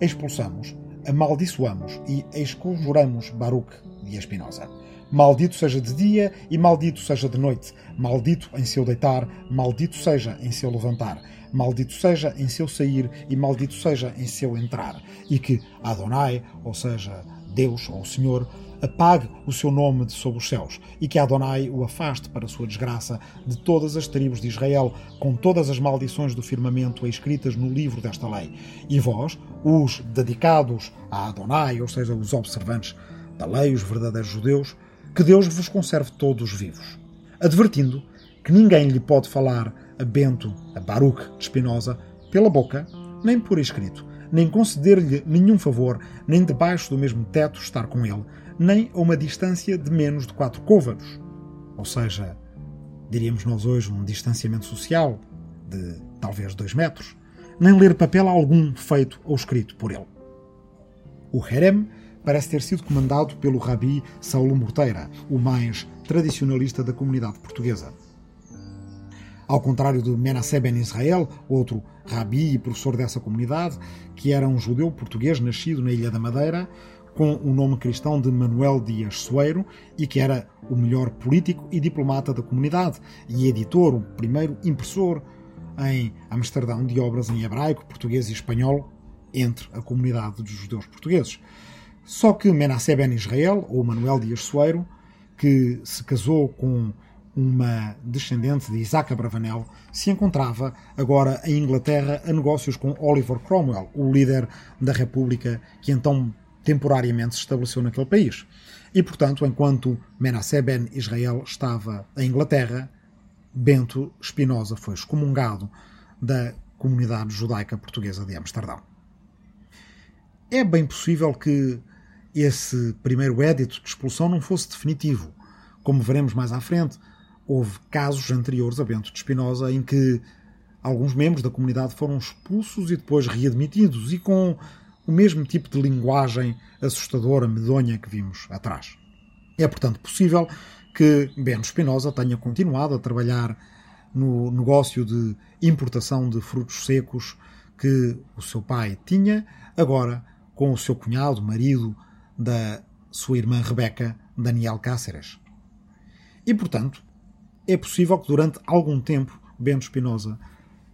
S1: expulsamos amaldiçoamos e exconjuramos Baruch de Espinosa. Maldito seja de dia e maldito seja de noite, maldito em seu deitar, maldito seja em seu levantar, maldito seja em seu sair e maldito seja em seu entrar, e que Adonai, ou seja, Deus ou Senhor, apague o seu nome de sob os céus, e que Adonai o afaste para sua desgraça de todas as tribos de Israel, com todas as maldições do firmamento escritas no livro desta lei. E vós, os dedicados a Adonai, ou seja, os observantes da lei, os verdadeiros judeus, que Deus vos conserve todos vivos. Advertindo que ninguém lhe pode falar a Bento, a Baruch de Espinosa, pela boca, nem por escrito, nem conceder-lhe nenhum favor, nem debaixo do mesmo teto estar com ele, nem a uma distância de menos de quatro côvados, ou seja, diríamos nós hoje um distanciamento social de talvez dois metros, nem ler papel algum feito ou escrito por ele. O Herem parece ter sido comandado pelo rabi Saulo Morteira, o mais tradicionalista da comunidade portuguesa. Ao contrário de Menasseh Ben Israel, outro rabi e professor dessa comunidade, que era um judeu português nascido na Ilha da Madeira, com o nome cristão de Manuel Dias Soeiro e que era o melhor político e diplomata da comunidade e editor, o primeiro impressor em Amsterdão de obras em hebraico, português e espanhol entre a comunidade dos judeus portugueses. Só que Menasseh Ben Israel, ou Manuel Dias Soeiro, que se casou com uma descendente de Isaac Abravanel, se encontrava agora em Inglaterra a negócios com Oliver Cromwell, o líder da República que então temporariamente se estabeleceu naquele país. E, portanto, enquanto Menasseh ben Israel estava em Inglaterra, Bento Spinoza foi excomungado da comunidade judaica portuguesa de Amsterdão. É bem possível que esse primeiro édito de expulsão não fosse definitivo. Como veremos mais à frente, houve casos anteriores a Bento de Spinoza em que alguns membros da comunidade foram expulsos e depois readmitidos, e com o mesmo tipo de linguagem assustadora, medonha que vimos atrás. É, portanto, possível que Bento Spinoza tenha continuado a trabalhar no negócio de importação de frutos secos que o seu pai tinha, agora com o seu cunhado, marido da sua irmã Rebeca, Daniel Cáceres. E, portanto, é possível que durante algum tempo Bento Spinoza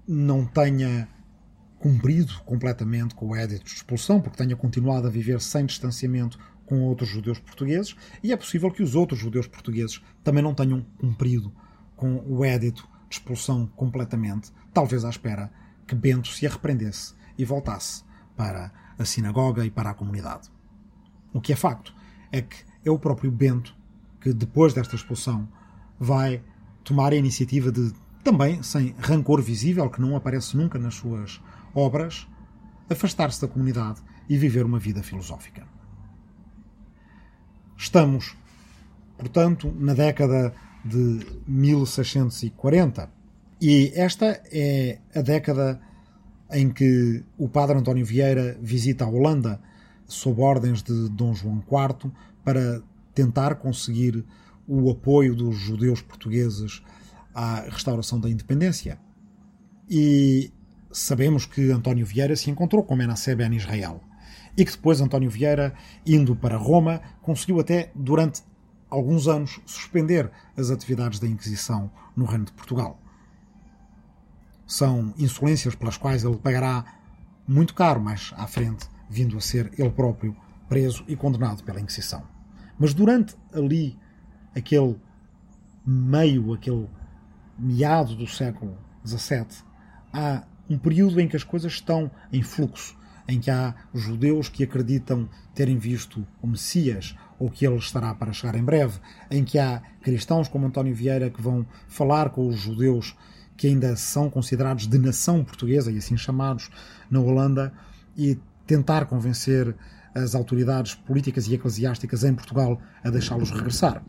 S1: não tenha cumprido completamente com o édito de expulsão, porque tenha continuado a viver sem distanciamento com outros judeus portugueses, e é possível que os outros judeus portugueses também não tenham cumprido com o édito de expulsão completamente, talvez à espera que Bento se arrependesse e voltasse para a sinagoga e para a comunidade. O que é facto é que é o próprio Bento que, depois desta expulsão, vai tomar a iniciativa de, também sem rancor visível, que não aparece nunca nas suas obras, afastar-se da comunidade e viver uma vida filosófica. Estamos, portanto, na década de 1640 e esta é a década em que o padre António Vieira visita a Holanda sob ordens de Dom João IV para tentar conseguir o apoio dos judeus portugueses à restauração da independência. E sabemos que António Vieira se encontrou com Menasseh Ben Israel e que depois António Vieira, indo para Roma, conseguiu até durante alguns anos suspender as atividades da Inquisição no Reino de Portugal. São insolências pelas quais ele pagará muito caro mais à frente, vindo a ser ele próprio preso e condenado pela Inquisição. Mas durante ali aquele meio, aquele meado do século XVII, há um período em que as coisas estão em fluxo, em que há judeus que acreditam terem visto o Messias ou que ele estará para chegar em breve, em que há cristãos como António Vieira que vão falar com os judeus que ainda são considerados de nação portuguesa e assim chamados na Holanda e tentar convencer as autoridades políticas e eclesiásticas em Portugal a deixá-los regressar.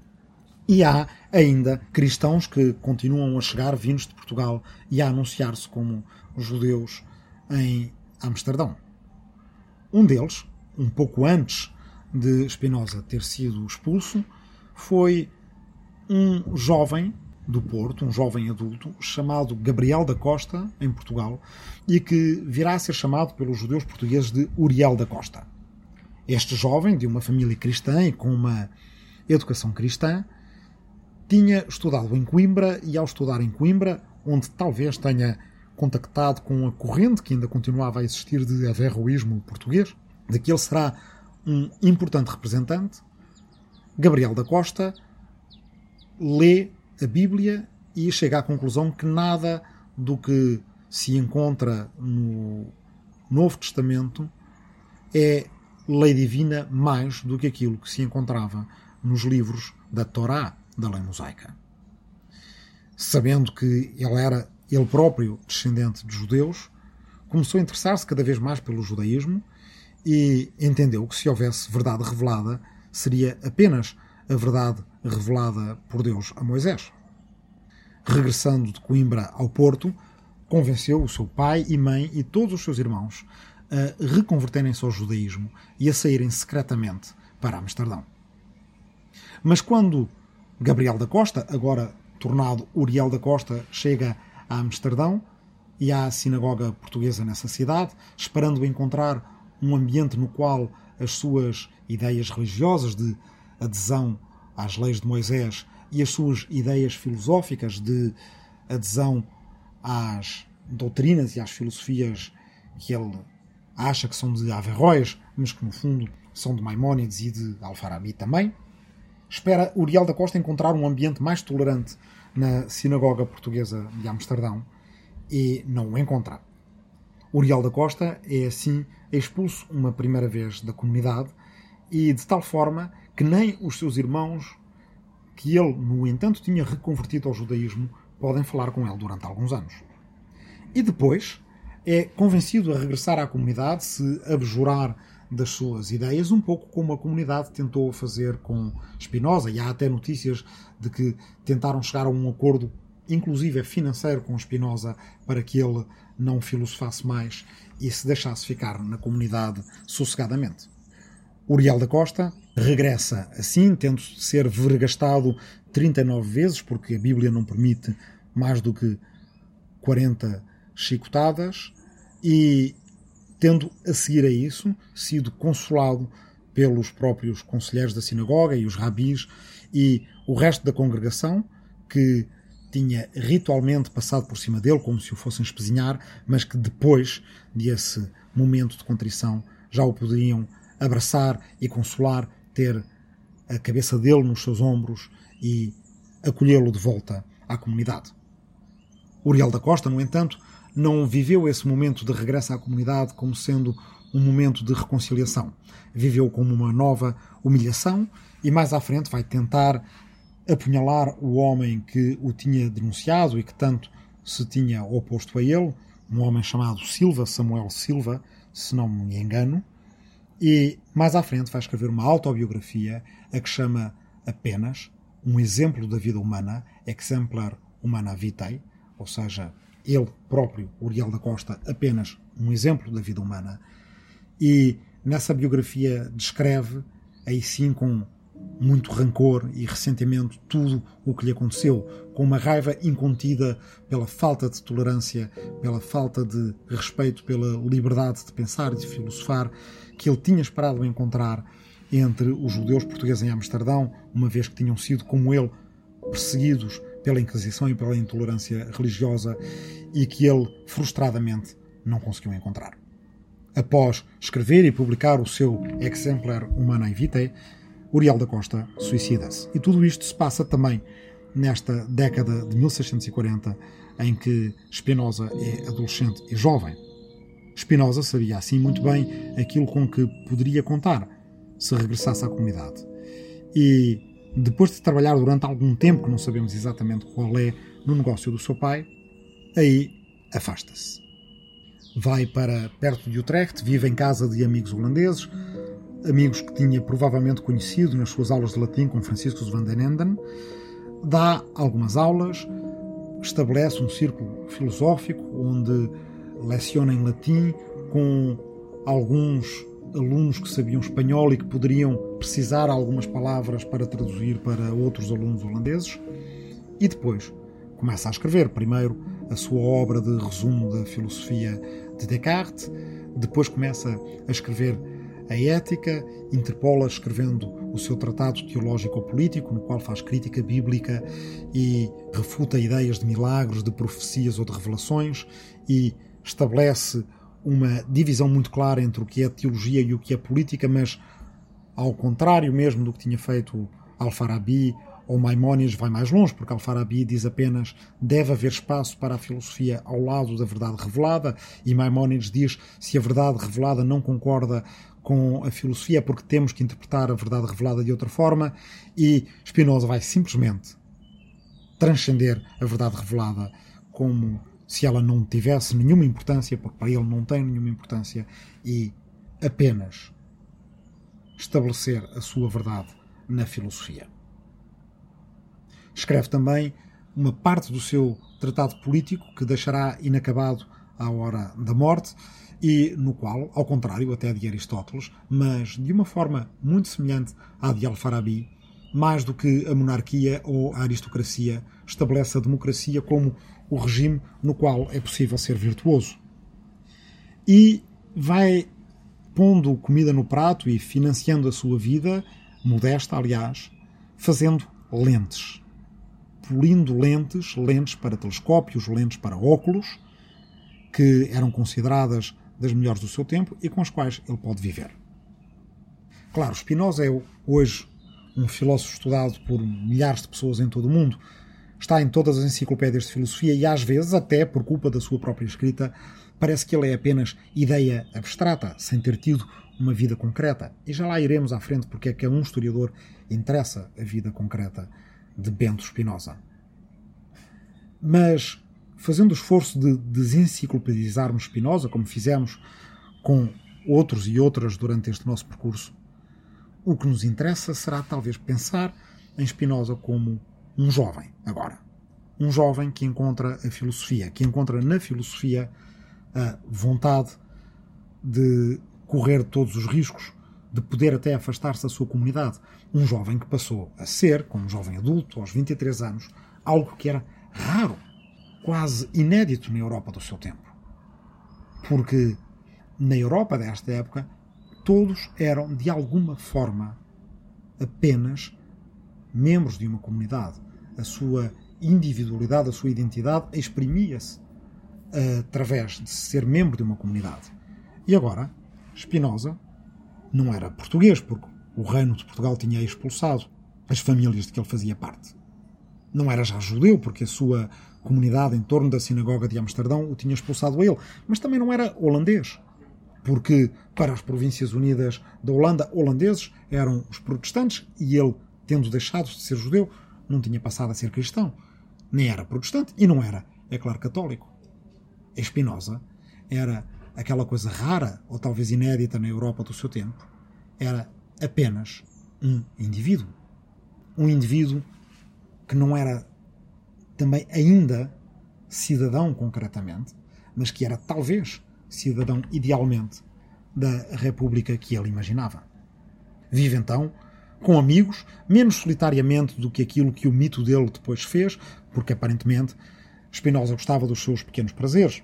S1: E há ainda cristãos que continuam a chegar vindos de Portugal e a anunciar-se como judeus em Amsterdão. Um deles, um pouco antes de Spinoza ter sido expulso, foi um jovem do Porto, um jovem adulto, chamado Gabriel da Costa, em Portugal, e que virá a ser chamado pelos judeus portugueses de Uriel da Costa. Este jovem, de uma família cristã e com uma educação cristã, tinha estudado em Coimbra e, ao estudar em Coimbra, onde talvez tenha contactado com a corrente que ainda continuava a existir de averroísmo português, de que ele será um importante representante, Gabriel da Costa lê a Bíblia e chega à conclusão que nada do que se encontra no Novo Testamento é lei divina mais do que aquilo que se encontrava nos livros da Torá, da lei mosaica. Sabendo que ele era ele próprio descendente de judeus, começou a interessar-se cada vez mais pelo judaísmo e entendeu que se houvesse verdade revelada, seria apenas a verdade revelada por Deus a Moisés. Regressando de Coimbra ao Porto, convenceu o seu pai e mãe e todos os seus irmãos a reconverterem-se ao judaísmo e a saírem secretamente para Amsterdão. Mas quando Gabriel da Costa, agora tornado Uriel da Costa, chega a Amsterdão e à sinagoga portuguesa nessa cidade, esperando encontrar um ambiente no qual as suas ideias religiosas de adesão às leis de Moisés e as suas ideias filosóficas de adesão às doutrinas e às filosofias que ele acha que são de Averroes, mas que no fundo são de Maimónides e de Alfarabi também. Espera Uriel da Costa encontrar um ambiente mais tolerante na sinagoga portuguesa de Amsterdão e não o encontra. Uriel da Costa é assim expulso uma primeira vez da comunidade e de tal forma que nem os seus irmãos, que ele, no entanto, tinha reconvertido ao judaísmo, podem falar com ele durante alguns anos. E depois é convencido a regressar à comunidade, se abjurar das suas ideias, um pouco como a comunidade tentou fazer com Spinoza, e há até notícias de que tentaram chegar a um acordo, inclusive financeiro, com Spinoza, para que ele não filosofasse mais e se deixasse ficar na comunidade sossegadamente. Uriel da Costa regressa assim, tendo ser vergastado 39 vezes, porque a Bíblia não permite mais do que 40 chicotadas, e tendo a seguir a isso sido consolado pelos próprios conselheiros da sinagoga e os rabis e o resto da congregação que tinha ritualmente passado por cima dele como se o fossem espezinhar, mas que depois desse momento de contrição já o poderiam abraçar e consolar, ter a cabeça dele nos seus ombros e acolhê-lo de volta à comunidade. Uriel da Costa, no entanto, não viveu esse momento de regresso à comunidade como sendo um momento de reconciliação. Viveu como uma nova humilhação e mais à frente vai tentar apunhalar o homem que o tinha denunciado e que tanto se tinha oposto a ele, um homem chamado Silva, Samuel Silva, se não me engano, e mais à frente vai escrever uma autobiografia a que chama apenas um exemplo da vida humana, Exemplar Humana Vitae, ou seja, ele próprio, Uriel da Costa, apenas um exemplo da vida humana. E nessa biografia descreve, aí sim com muito rancor e ressentimento tudo o que lhe aconteceu, com uma raiva incontida pela falta de tolerância, pela falta de respeito pela liberdade de pensar e de filosofar que ele tinha esperado encontrar entre os judeus portugueses em Amsterdão, uma vez que tinham sido, como ele, perseguidos pela Inquisição e pela intolerância religiosa e que ele, frustradamente, não conseguiu encontrar. Após escrever e publicar o seu Exemplar Humanae Vitae, Uriel da Costa suicida-se. E tudo isto se passa também nesta década de 1640, em que Spinoza é adolescente e jovem. Spinoza sabia assim muito bem aquilo com que poderia contar se regressasse à comunidade. E depois de trabalhar durante algum tempo, que não sabemos exatamente qual é, no negócio do seu pai, aí afasta-se. Vai para perto de Utrecht, vive em casa de amigos holandeses, amigos que tinha provavelmente conhecido nas suas aulas de latim com Francisco van den Enden, dá algumas aulas, estabelece um círculo filosófico onde leciona em latim com alguns alunos que sabiam espanhol e que poderiam precisar algumas palavras para traduzir para outros alunos holandeses. E depois começa a escrever, primeiro, a sua obra de resumo da filosofia de Descartes, depois começa a escrever a ética, interpola escrevendo o seu tratado teológico-político, no qual faz crítica bíblica e refuta ideias de milagres, de profecias ou de revelações e estabelece uma divisão muito clara entre o que é teologia e o que é política, mas ao contrário mesmo do que tinha feito Al-Farabi ou Maimónides vai mais longe, porque Al-Farabi diz apenas deve haver espaço para a filosofia ao lado da verdade revelada, e Maimónides diz se a verdade revelada não concorda com a filosofia é porque temos que interpretar a verdade revelada de outra forma, e Spinoza vai simplesmente transcender a verdade revelada como se ela não tivesse nenhuma importância, porque para ele não tem nenhuma importância, e apenas estabelecer a sua verdade na filosofia. Escreve também uma parte do seu tratado político que deixará inacabado à hora da morte e no qual, ao contrário até de Aristóteles, mas de uma forma muito semelhante à de Al-Farabi, mais do que a monarquia ou a aristocracia, estabelece a democracia como o regime no qual é possível ser virtuoso. E vai pondo comida no prato e financiando a sua vida, modesta, aliás, fazendo lentes. Polindo lentes, lentes para telescópios, lentes para óculos, que eram consideradas das melhores do seu tempo e com as quais ele pode viver. Claro, Spinoza é hoje um filósofo estudado por milhares de pessoas em todo o mundo, está em todas as enciclopédias de filosofia e às vezes, até por culpa da sua própria escrita, parece que ele é apenas ideia abstrata, sem ter tido uma vida concreta. E já lá iremos à frente porque é que a um historiador interessa a vida concreta de Bento Spinoza. Mas, fazendo o esforço de desenciclopedizarmos Spinoza, como fizemos com outros e outras durante este nosso percurso, o que nos interessa será talvez pensar em Spinoza como um jovem, agora. Um jovem que encontra a filosofia, que encontra na filosofia a vontade de correr todos os riscos, de poder até afastar-se da sua comunidade. Um jovem que passou a ser, como jovem adulto, aos 23 anos, algo que era raro, quase inédito na Europa do seu tempo. Porque na Europa desta época, todos eram, de alguma forma, apenas membros de uma comunidade a sua individualidade, a sua identidade exprimia-se uh, através de ser membro de uma comunidade. E agora, Spinoza não era português, porque o reino de Portugal tinha expulsado as famílias de que ele fazia parte. Não era já judeu, porque a sua comunidade em torno da sinagoga de Amsterdão o tinha expulsado a ele, mas também não era holandês, porque para as Províncias Unidas da Holanda, holandeses eram os protestantes e ele, tendo deixado de ser judeu, não tinha passado a ser cristão. Nem era protestante e não era, é claro, católico. Espinosa era aquela coisa rara, ou talvez inédita na Europa do seu tempo, era apenas um indivíduo. Um indivíduo que não era também ainda cidadão concretamente, mas que era talvez cidadão idealmente da República que ele imaginava. Vive então com amigos, menos solitariamente do que aquilo que o mito dele depois fez, porque aparentemente Spinoza gostava dos seus pequenos prazeres,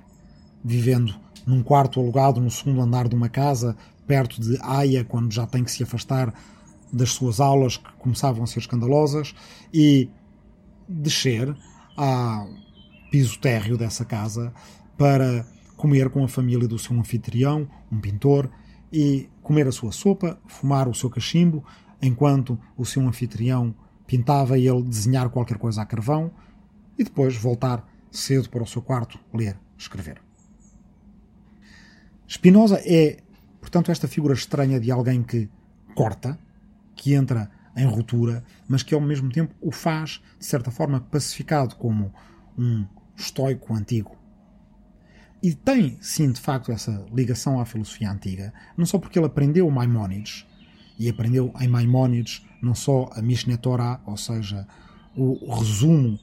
S1: vivendo num quarto alugado no segundo andar de uma casa, perto de Haia, quando já tem que se afastar das suas aulas que começavam a ser escandalosas, e descer ao piso térreo dessa casa para comer com a família do seu anfitrião, um pintor, e comer a sua sopa, fumar o seu cachimbo, enquanto o seu anfitrião pintava ele desenhar qualquer coisa a carvão, e depois voltar cedo para o seu quarto, ler, escrever. Spinoza é, portanto, esta figura estranha de alguém que corta, que entra em ruptura, mas que ao mesmo tempo o faz, de certa forma, pacificado como um estoico antigo. E tem, sim, de facto, essa ligação à filosofia antiga, não só porque ele aprendeu Maimónides, e aprendeu em Maimónides não só a Mishneh Torah, ou seja, o resumo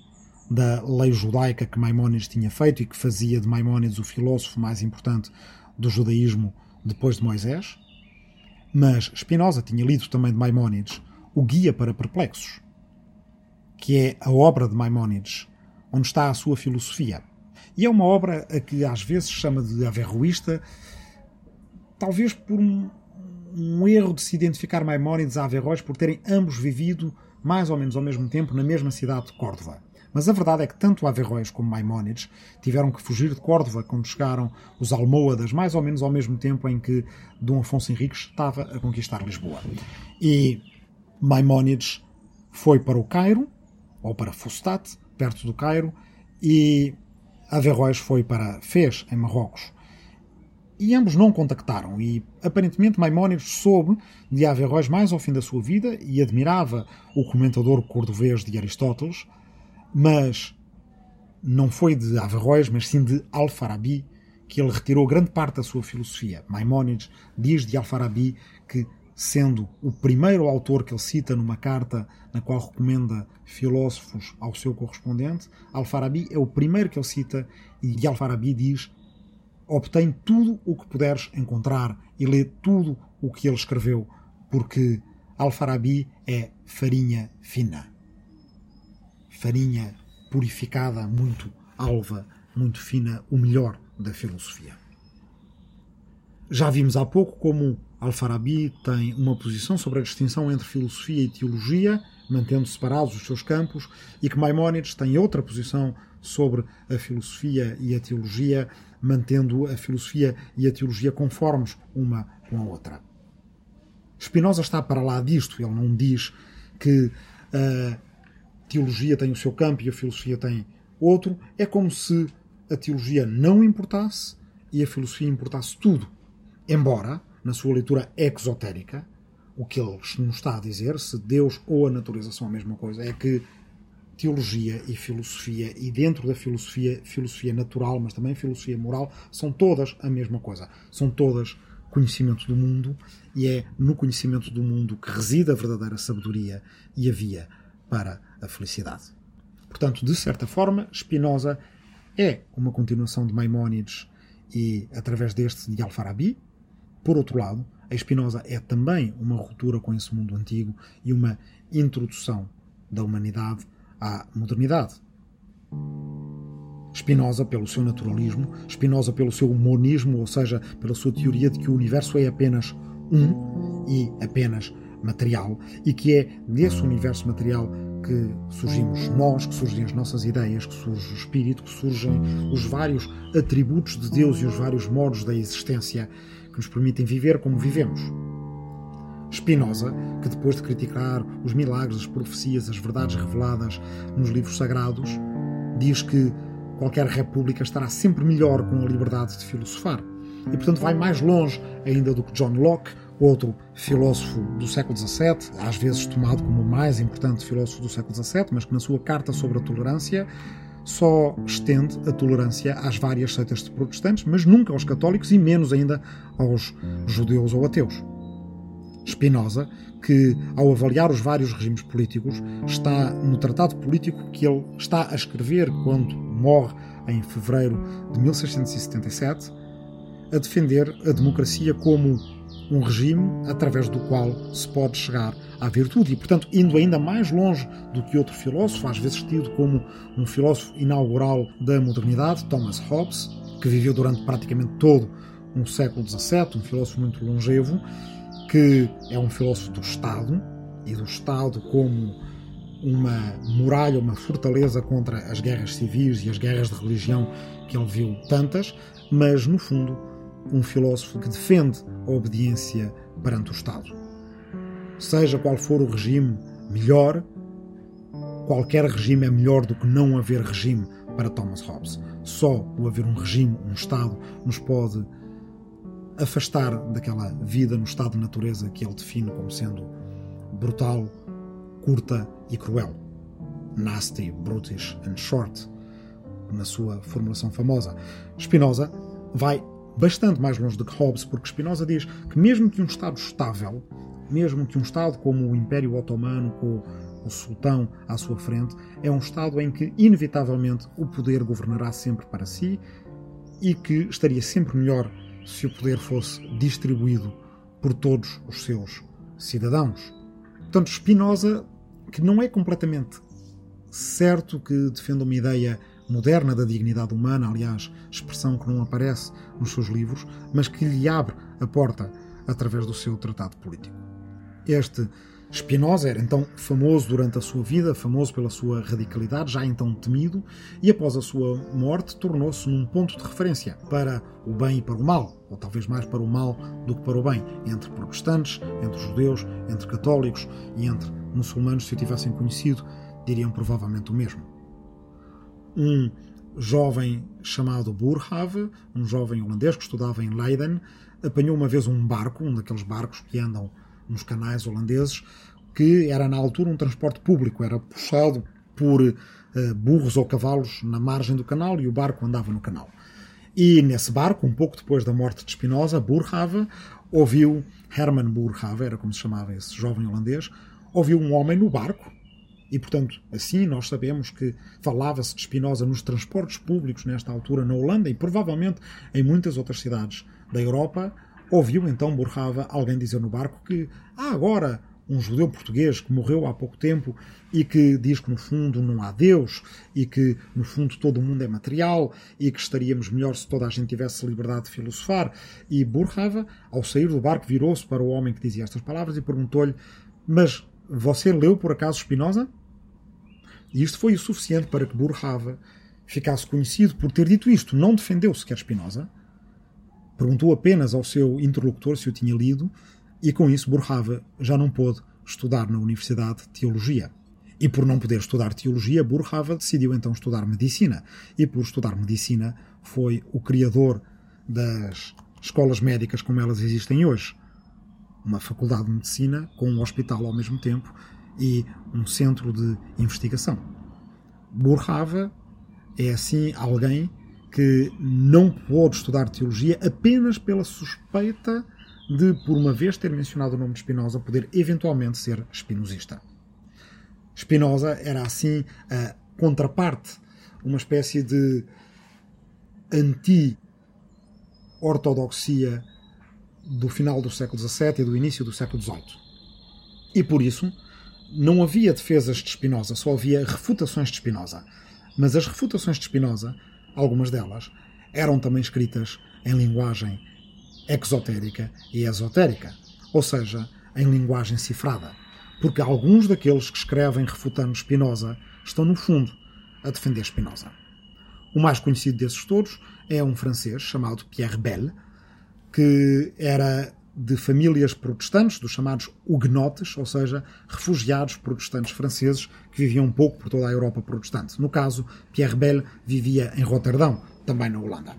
S1: da lei judaica que Maimónides tinha feito e que fazia de Maimónides o filósofo mais importante do judaísmo depois de Moisés, mas Spinoza tinha lido também de Maimónides o Guia para Perplexos, que é a obra de Maimónides, onde está a sua filosofia. E é uma obra a que às vezes chama de averroísta, talvez por um, um erro de se identificar Maimónides a Averroes por terem ambos vivido mais ou menos ao mesmo tempo na mesma cidade de Córdoba. Mas a verdade é que tanto Averroes como Maimónides tiveram que fugir de Córdoba quando chegaram os almohadas, mais ou menos ao mesmo tempo em que Dom Afonso Henriques estava a conquistar Lisboa. E Maimónides foi para o Cairo, ou para Fustat, perto do Cairo, e Averroes foi para Fez, em Marrocos. E ambos não contactaram, e aparentemente Maimónides soube de Averroes mais ao fim da sua vida e admirava o comentador cordovês de Aristóteles, mas não foi de Averroes, mas sim de Al-Farabi, que ele retirou grande parte da sua filosofia. Maimónides diz de Al-Farabi que sendo o primeiro autor que ele cita numa carta na qual recomenda filósofos ao seu correspondente, Al-Farabi é o primeiro que ele cita e Al-Farabi diz obtém tudo o que puderes encontrar e lê tudo o que ele escreveu, porque Al-Farabi é farinha fina. Farinha purificada, muito alva, muito fina, o melhor da filosofia. Já vimos há pouco como Al-Farabi tem uma posição sobre a distinção entre filosofia e teologia, mantendo separados os seus campos, e que Maimónides tem outra posição sobre a filosofia e a teologia, mantendo a filosofia e a teologia conformes uma com a outra. Spinoza está para lá disto, ele não diz que a teologia tem o seu campo e a filosofia tem outro, é como se a teologia não importasse e a filosofia importasse tudo. Embora na sua leitura exotérica, o que ele nos está a dizer, se Deus ou a natureza são a mesma coisa, é que teologia e filosofia, e dentro da filosofia, filosofia natural, mas também filosofia moral, são todas a mesma coisa. São todas conhecimento do mundo, e é no conhecimento do mundo que reside a verdadeira sabedoria e a via para a felicidade. Portanto, de certa forma, Spinoza é uma continuação de Maimónides e, através deste, de Al-Farabi, por outro lado, a Spinoza é também uma ruptura com esse mundo antigo e uma introdução da humanidade à modernidade. Spinoza pelo seu naturalismo, Spinoza pelo seu monismo, ou seja, pela sua teoria de que o universo é apenas um e apenas material, e que é desse universo material que surgimos nós, que surgem as nossas ideias, que surge o espírito, que surgem os vários atributos de Deus e os vários modos da existência que nos permitem viver como vivemos. Spinoza, que depois de criticar os milagres, as profecias, as verdades reveladas nos livros sagrados, diz que qualquer república estará sempre melhor com a liberdade de filosofar. e, portanto, vai mais longe ainda do que John Locke, outro filósofo do século XVII, às vezes tomado como o mais importante filósofo do século XVII, mas que na sua carta sobre a tolerância só estende a tolerância às várias seitas de protestantes, mas nunca aos católicos e menos ainda aos judeus ou ateus. Spinoza, que ao avaliar os vários regimes políticos, está no tratado político que ele está a escrever quando morre em fevereiro de 1677, a defender a democracia como um regime através do qual se pode chegar à virtude. E, portanto, indo ainda mais longe do que outro filósofo, às vezes tido como um filósofo inaugural da modernidade, Thomas Hobbes, que viveu durante praticamente todo um século XVII, um filósofo muito longevo, que é um filósofo do Estado e do Estado como uma muralha, uma fortaleza contra as guerras civis e as guerras de religião que ele viu tantas, mas no fundo um filósofo que defende a obediência perante o Estado. Seja qual for o regime melhor, qualquer regime é melhor do que não haver regime para Thomas Hobbes. Só o haver um regime, um Estado, nos pode afastar daquela vida no estado de natureza que ele define como sendo brutal, curta e cruel. Nasty, brutish and short, na sua formulação famosa. Spinoza vai bastante mais longe do que Hobbes, porque Spinoza diz que mesmo que um Estado estável, mesmo que um Estado como o Império Otomano, com o sultão à sua frente, é um Estado em que, inevitavelmente, o poder governará sempre para si e que estaria sempre melhor se o poder fosse distribuído por todos os seus cidadãos. Portanto, Spinoza, que não é completamente certo que defenda uma ideia moderna da dignidade humana, aliás, expressão que não aparece nos seus livros, mas que lhe abre a porta através do seu tratado político. Este Spinoza era então famoso durante a sua vida, famoso pela sua radicalidade, já então temido, e após a sua morte tornou-se num ponto de referência para o bem e para o mal, ou talvez mais para o mal do que para o bem, entre protestantes, entre judeus, entre católicos e entre muçulmanos, se o tivessem conhecido, diriam provavelmente o mesmo. Um jovem chamado Burhave, um jovem holandês que estudava em Leiden, apanhou uma vez um barco, um daqueles barcos que andam nos canais holandeses, que era na altura um transporte público, era puxado por uh, burros ou cavalos na margem do canal e o barco andava no canal. E nesse barco, um pouco depois da morte de Spinoza, Burhave ouviu, Herman Burhave, era como se chamava esse jovem holandês, ouviu um homem no barco, e portanto, assim nós sabemos que falava-se de Spinoza nos transportes públicos nesta altura na Holanda e provavelmente em muitas outras cidades da Europa, Ouviu então Burrava alguém dizer no barco que há agora um judeu português que morreu há pouco tempo e que diz que no fundo não há Deus e que no fundo todo o mundo é material e que estaríamos melhor se toda a gente tivesse liberdade de filosofar. E Burrava, ao sair do barco, virou-se para o homem que dizia estas palavras e perguntou-lhe: Mas você leu por acaso Spinoza? E isto foi o suficiente para que Burrava ficasse conhecido por ter dito isto. Não defendeu sequer Spinoza, Perguntou apenas ao seu interlocutor se o tinha lido e com isso Burrava já não pôde estudar na Universidade de Teologia. E por não poder estudar teologia, Burrava decidiu então estudar medicina. E por estudar medicina foi o criador das escolas médicas como elas existem hoje. Uma faculdade de medicina com um hospital ao mesmo tempo e um centro de investigação. Burrava é assim alguém que não pôde estudar teologia apenas pela suspeita de, por uma vez ter mencionado o nome de Spinoza, poder eventualmente ser espinosista. Spinoza era assim a contraparte, uma espécie de anti-ortodoxia do final do século XVII e do início do século XVIII. E por isso não havia defesas de Spinoza, só havia refutações de Spinoza. Mas as refutações de Spinoza algumas delas, eram também escritas em linguagem exotérica e esotérica, ou seja, em linguagem cifrada, porque alguns daqueles que escrevem refutando Spinoza estão, no fundo, a defender Spinoza. O mais conhecido desses todos é um francês chamado Pierre Bell, que era de famílias protestantes, dos chamados huguenotes, ou seja, refugiados protestantes franceses que viviam um pouco por toda a Europa protestante. No caso, Pierre Bell vivia em Roterdão, também na Holanda.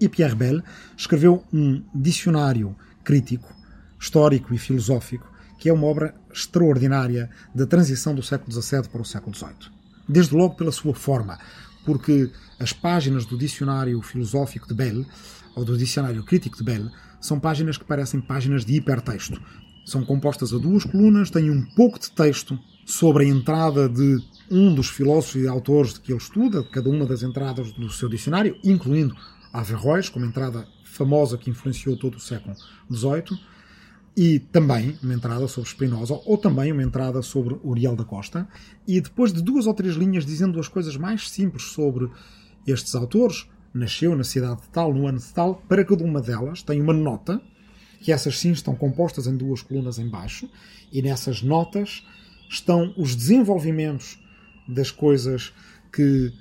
S1: E Pierre Bell escreveu um dicionário crítico, histórico e filosófico, que é uma obra extraordinária da transição do século XVII para o século XVIII. Desde logo pela sua forma, porque as páginas do dicionário filosófico de Bell, ou do dicionário crítico de Bell, são páginas que parecem páginas de hipertexto. São compostas a duas colunas, têm um pouco de texto sobre a entrada de um dos filósofos e autores que ele estuda, cada uma das entradas do seu dicionário, incluindo Averroes, como entrada famosa que influenciou todo o século XVIII, e também uma entrada sobre Spinoza, ou também uma entrada sobre Uriel da Costa, e depois de duas ou três linhas dizendo as coisas mais simples sobre estes autores, nasceu na cidade de tal, no ano de tal, para cada uma delas tem uma nota, que essas sim estão compostas em duas colunas em baixo, e nessas notas estão os desenvolvimentos das coisas que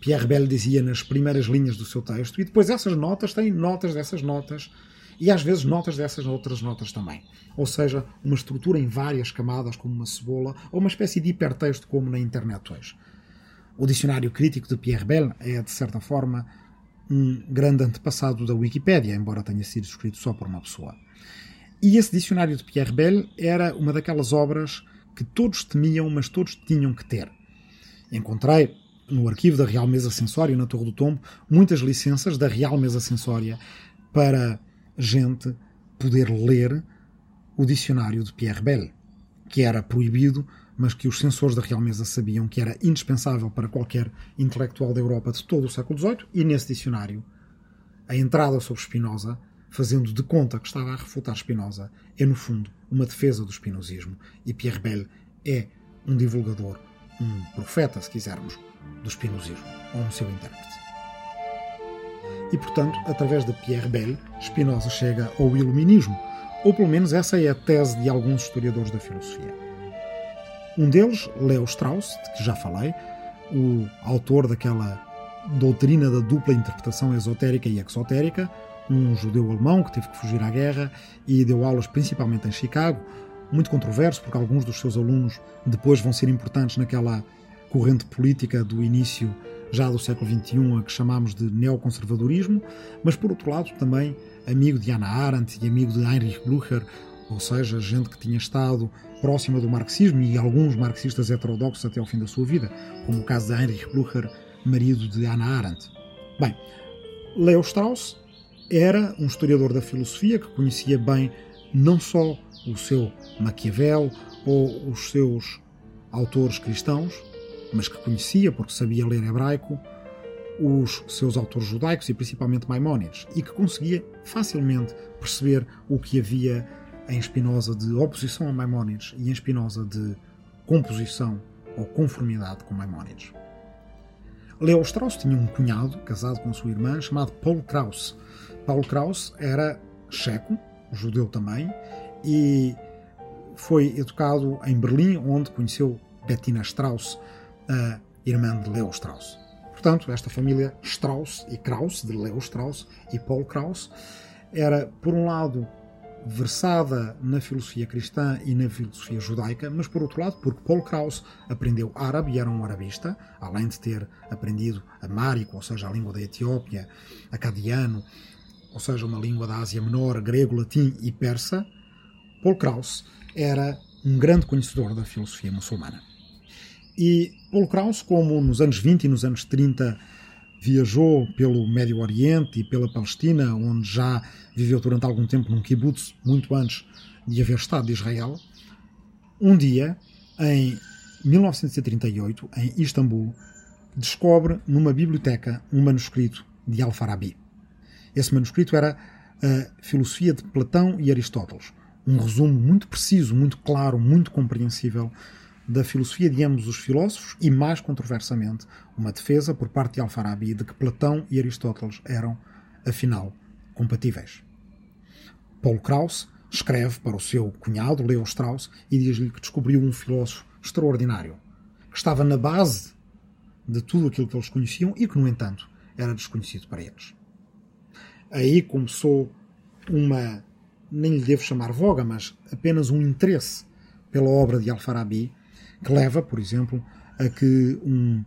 S1: Pierre Bell dizia nas primeiras linhas do seu texto, e depois essas notas têm notas dessas notas, e às vezes notas dessas outras notas também. Ou seja, uma estrutura em várias camadas, como uma cebola, ou uma espécie de hipertexto, como na internet hoje. O dicionário crítico de Pierre Bell é, de certa forma, um grande antepassado da Wikipédia, embora tenha sido escrito só por uma pessoa. E esse dicionário de Pierre Bell era uma daquelas obras que todos temiam, mas todos tinham que ter. Encontrei no arquivo da Real Mesa Sensória, na Torre do Tombo, muitas licenças da Real Mesa Sensória para gente poder ler o dicionário de Pierre Bell, que era proibido, mas que os censores da Real Mesa sabiam que era indispensável para qualquer intelectual da Europa de todo o século XVIII, e nesse dicionário, a entrada sobre Spinoza, fazendo de conta que estava a refutar Spinoza, é no fundo uma defesa do spinozismo, e Pierre Bell é um divulgador, um profeta, se quisermos, do spinozismo, ou um seu intérprete. E, portanto, através de Pierre Bell, Spinoza chega ao iluminismo, ou pelo menos essa é a tese de alguns historiadores da filosofia. Um deles, Leo Strauss, de que já falei, o autor daquela doutrina da dupla interpretação esotérica e exotérica, um judeu alemão que teve que fugir à guerra e deu aulas principalmente em Chicago, muito controverso, porque alguns dos seus alunos depois vão ser importantes naquela corrente política do início já do século XXI, a que chamamos de neoconservadorismo, mas por outro lado também amigo de Hannah Arendt e amigo de Heinrich Blücher, ou seja, gente que tinha estado próxima do marxismo e alguns marxistas heterodoxos até ao fim da sua vida, como o caso de Heinrich Blücher, marido de Hannah Arendt. Bem, Leo Strauss era um historiador da filosofia que conhecia bem não só o seu Maquiavel ou os seus autores cristãos, mas que conhecia, porque sabia ler hebraico, os seus autores judaicos e principalmente Maimónides, e que conseguia facilmente perceber o que havia em Spinoza de oposição a Maimónides e em Spinoza de composição ou conformidade com Maimónides. Leo Strauss tinha um cunhado, casado com sua irmã, chamado Paul Krauss. Paul Krauss era checo, judeu também, e foi educado em Berlim, onde conheceu Bettina Strauss, a irmã de Leo Strauss. Portanto, esta família Strauss e Krauss, de Leo Strauss e Paul Krauss, era, por um lado, versada na filosofia cristã e na filosofia judaica, mas por outro lado, porque Paul Krauss aprendeu árabe e era um arabista, além de ter aprendido amárico, ou seja, a língua da Etiópia, acadiano, ou seja, uma língua da Ásia Menor, grego, latim e persa, Paul Krauss era um grande conhecedor da filosofia muçulmana. E Paul Krauss, como nos anos 20 e nos anos 30 viajou pelo Médio Oriente e pela Palestina, onde já viveu durante algum tempo num kibbutz, muito antes de haver Estado de Israel, um dia, em 1938, em Istambul, descobre numa biblioteca um manuscrito de Al-Farabi. Esse manuscrito era a Filosofia de Platão e Aristóteles. Um resumo muito preciso, muito claro, muito compreensível da filosofia de ambos os filósofos e, mais controversamente, uma defesa por parte de Al-Farabi de que Platão e Aristóteles eram, afinal, compatíveis. Paul Krauss escreve para o seu cunhado, Leo Strauss, e diz-lhe que descobriu um filósofo extraordinário, que estava na base de tudo aquilo que eles conheciam e que, no entanto, era desconhecido para eles. Aí começou uma, nem lhe devo chamar voga, mas apenas um interesse pela obra de Al-Farabi que leva, por exemplo, a que um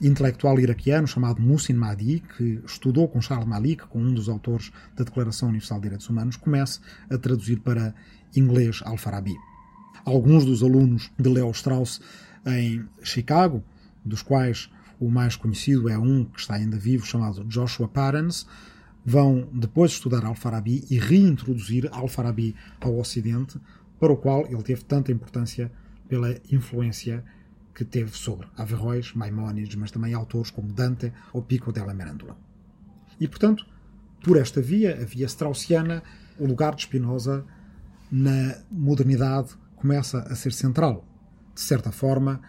S1: intelectual iraquiano chamado Musin Mahdi, que estudou com Charles Malik, com um dos autores da Declaração Universal de Direitos Humanos, comece a traduzir para inglês Al-Farabi. Alguns dos alunos de Leo Strauss em Chicago, dos quais o mais conhecido é um que está ainda vivo, chamado Joshua Parens, vão depois estudar Al-Farabi e reintroduzir Al-Farabi ao Ocidente, para o qual ele teve tanta importância pela influência que teve sobre Averroes, Maimónides, mas também autores como Dante ou Pico della Mirandola. E, portanto, por esta via, a via straussiana, o lugar de Spinoza na modernidade começa a ser central, de certa forma,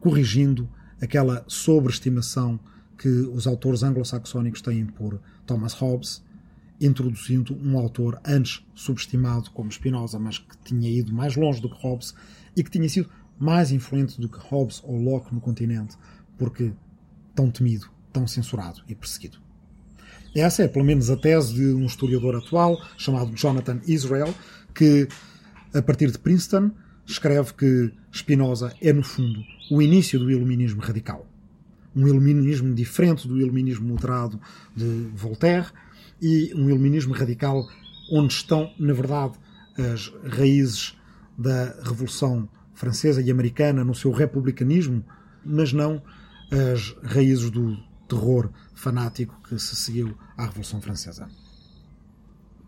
S1: corrigindo aquela sobreestimação que os autores anglo-saxónicos têm por Thomas Hobbes, introduzindo um autor antes subestimado como Spinoza, mas que tinha ido mais longe do que Hobbes e que tinha sido mais influente do que Hobbes ou Locke no continente, porque tão temido, tão censurado e perseguido. Essa é, pelo menos, a tese de um historiador atual chamado Jonathan Israel, que, a partir de Princeton, escreve que Spinoza é, no fundo, o início do iluminismo radical. Um iluminismo diferente do iluminismo moderado de Voltaire e um iluminismo radical onde estão, na verdade, as raízes da Revolução Francesa e Americana no seu republicanismo, mas não as raízes do terror fanático que se seguiu à Revolução Francesa.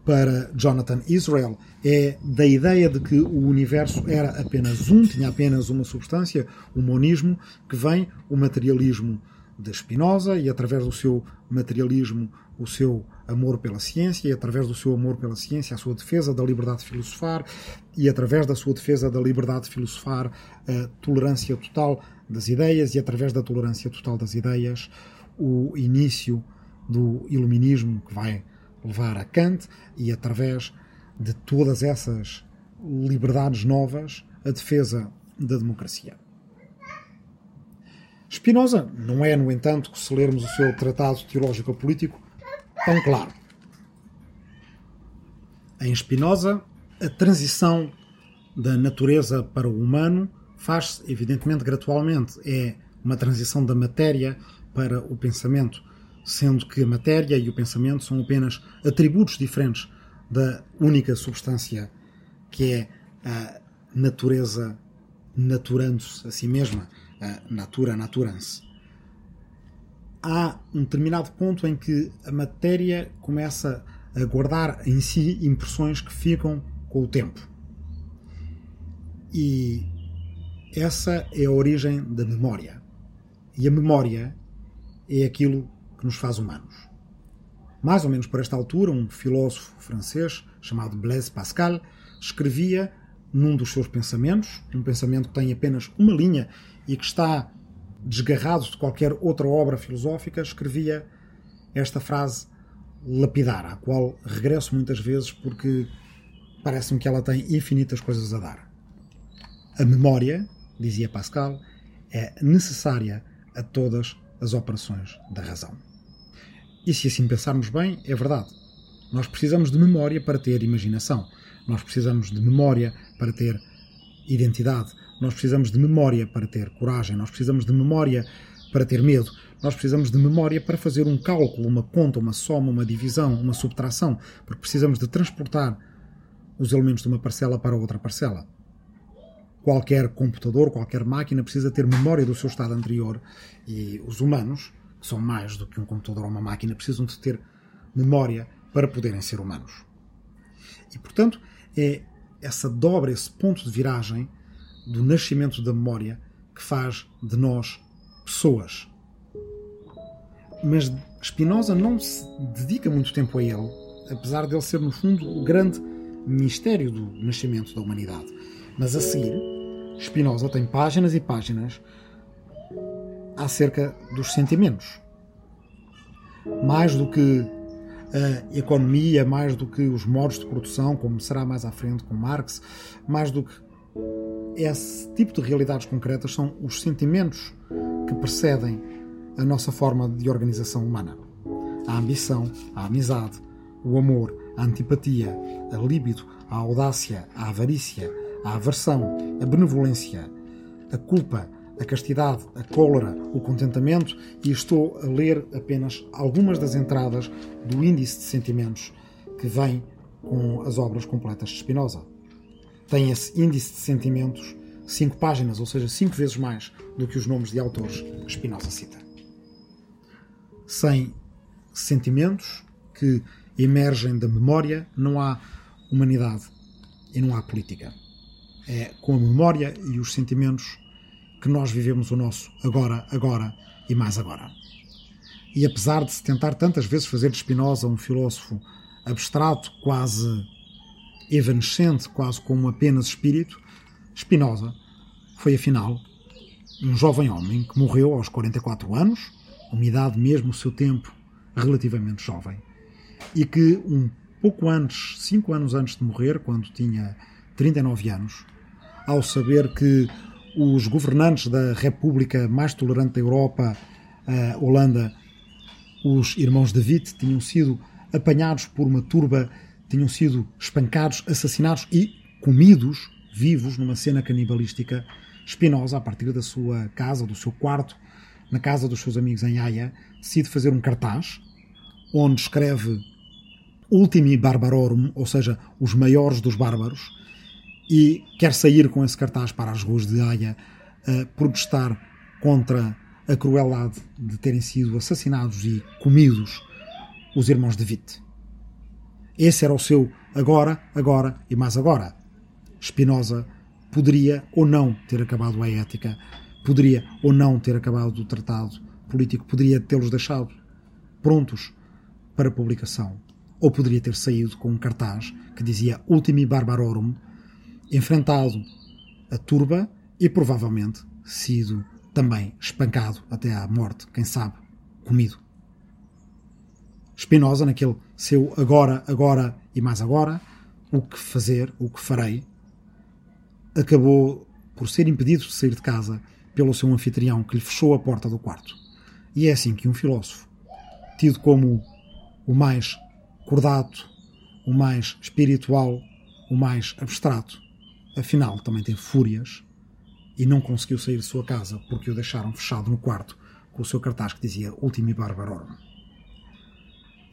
S1: Para Jonathan Israel é da ideia de que o universo era apenas um, tinha apenas uma substância, o monismo, que vem o materialismo de Spinoza e através do seu materialismo o seu amor pela ciência e através do seu amor pela ciência a sua defesa da liberdade de filosofar e através da sua defesa da liberdade de filosofar a tolerância total das ideias e através da tolerância total das ideias o início do iluminismo que vai levar a Kant e, através de todas essas liberdades novas, a defesa da democracia. Spinoza não é, no entanto, que se lermos o seu Tratado Teológico-Político, tão claro. Em Spinoza, a transição da natureza para o humano faz-se, evidentemente, gradualmente. É uma transição da matéria para o pensamento sendo que a matéria e o pensamento são apenas atributos diferentes da única substância que é a natureza naturando-se a si mesma, a natura naturans. Há um determinado ponto em que a matéria começa a guardar em si impressões que ficam com o tempo. E essa é a origem da memória. E a memória é aquilo que nos faz humanos. Mais ou menos por esta altura, um filósofo francês chamado Blaise Pascal escrevia num dos seus pensamentos, um pensamento que tem apenas uma linha e que está desgarrado de qualquer outra obra filosófica, escrevia esta frase lapidar, à qual regresso muitas vezes porque parece-me que ela tem infinitas coisas a dar. A memória, dizia Pascal, é necessária a todas as operações da razão. E se assim pensarmos bem, é verdade. Nós precisamos de memória para ter imaginação. Nós precisamos de memória para ter identidade. Nós precisamos de memória para ter coragem. Nós precisamos de memória para ter medo. Nós precisamos de memória para fazer um cálculo, uma conta, uma soma, uma divisão, uma subtração, porque precisamos de transportar os elementos de uma parcela para outra parcela. Qualquer computador, qualquer máquina precisa ter memória do seu estado anterior e os humanos que são mais do que um computador ou uma máquina, precisam de ter memória para poderem ser humanos. E, portanto, é essa dobra, esse ponto de viragem do nascimento da memória que faz de nós pessoas. Mas Spinoza não se dedica muito tempo a ele, apesar de ele ser, no fundo, o grande mistério do nascimento da humanidade. Mas a seguir, Spinoza tem páginas e páginas acerca dos sentimentos. Mais do que a economia, mais do que os modos de produção, como será mais à frente com Marx, mais do que esse tipo de realidades concretas são os sentimentos que precedem a nossa forma de organização humana. A ambição, a amizade, o amor, a antipatia, a líbido, a audácia, a avarícia, a aversão, a benevolência, a culpa, a castidade, a cólera, o contentamento, e estou a ler apenas algumas das entradas do índice de sentimentos que vem com as obras completas de Spinoza. Tem esse índice de sentimentos cinco páginas, ou seja, cinco vezes mais do que os nomes de autores que Spinoza cita. Sem sentimentos que emergem da memória, não há humanidade e não há política. É com a memória e os sentimentos que nós vivemos o nosso agora, agora e mais agora. E apesar de se tentar tantas vezes fazer de Spinoza um filósofo abstrato, quase evanescente, quase como apenas espírito, Spinoza foi afinal um jovem homem que morreu aos 44 anos, uma idade mesmo o seu tempo relativamente jovem, e que um pouco antes, cinco anos antes de morrer, quando tinha 39 anos, ao saber que os governantes da República mais tolerante da Europa, a Holanda, os irmãos de Witt, tinham sido apanhados por uma turba, tinham sido espancados, assassinados e comidos vivos numa cena canibalística. Spinoza, a partir da sua casa, do seu quarto, na casa dos seus amigos em Haia, decide fazer um cartaz onde escreve Ultimi Barbarorum, ou seja, os maiores dos bárbaros, e quer sair com esse cartaz para as ruas de Haia a protestar contra a crueldade de terem sido assassinados e comidos os irmãos de Witt. Esse era o seu agora, agora e mais agora. Spinoza poderia ou não ter acabado a ética, poderia ou não ter acabado o tratado político, poderia tê-los deixado prontos para publicação, ou poderia ter saído com um cartaz que dizia Ultimi Barbarorum, enfrentado a turba e provavelmente sido também espancado até à morte, quem sabe, comido. Spinoza, naquele seu agora, agora e mais agora, o que fazer, o que farei, acabou por ser impedido de sair de casa pelo seu anfitrião que lhe fechou a porta do quarto. E é assim que um filósofo, tido como o mais cordato, o mais espiritual, o mais abstrato, afinal também tem fúrias e não conseguiu sair de sua casa porque o deixaram fechado no quarto com o seu cartaz que dizia Ultimi Barbarorum.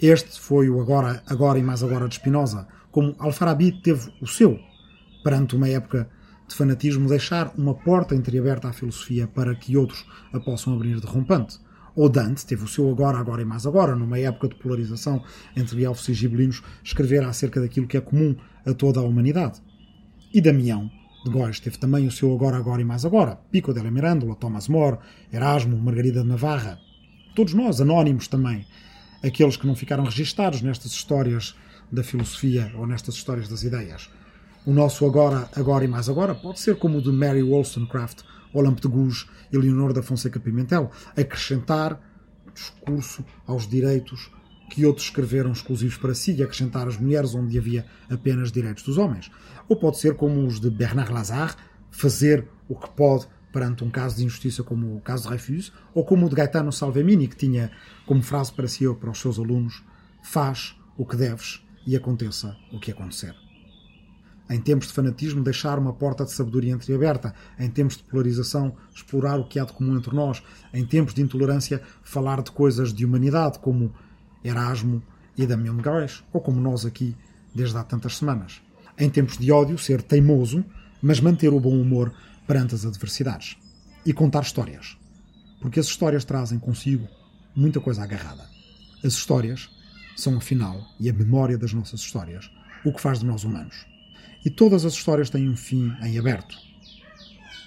S1: Este foi o agora, agora e mais agora de Spinoza, como Alfarabi teve o seu, perante uma época de fanatismo, deixar uma porta entreaberta à filosofia para que outros a possam abrir de rompante. Ou Dante teve o seu agora, agora e mais agora, numa época de polarização entre elfos e gibelinos, escrever acerca daquilo que é comum a toda a humanidade. E Damião, de Góis, teve também o seu agora, agora e mais agora. Pico della Mirandola, Thomas More, Erasmo, Margarida de Navarra. Todos nós, anónimos também, aqueles que não ficaram registados nestas histórias da filosofia ou nestas histórias das ideias. O nosso agora, agora e mais agora pode ser como o de Mary Wollstonecraft, Olympe de Gouges e Leonor da Fonseca Pimentel, acrescentar discurso aos direitos que outros escreveram exclusivos para si e acrescentar as mulheres onde havia apenas direitos dos homens. Ou pode ser como os de Bernard Lazare, fazer o que pode perante um caso de injustiça como o caso de Dreyfus, ou como o de Gaetano Salvemini, que tinha como frase para si ou para os seus alunos: faz o que deves e aconteça o que acontecer. Em tempos de fanatismo, deixar uma porta de sabedoria entreaberta. Em tempos de polarização, explorar o que há de comum entre nós. Em tempos de intolerância, falar de coisas de humanidade, como Erasmo e Damião Gás, ou como nós aqui desde há tantas semanas. Em tempos de ódio, ser teimoso, mas manter o bom humor perante as adversidades e contar histórias, porque as histórias trazem consigo muita coisa agarrada. As histórias são, afinal, e a memória das nossas histórias, o que faz de nós humanos. E todas as histórias têm um fim em aberto.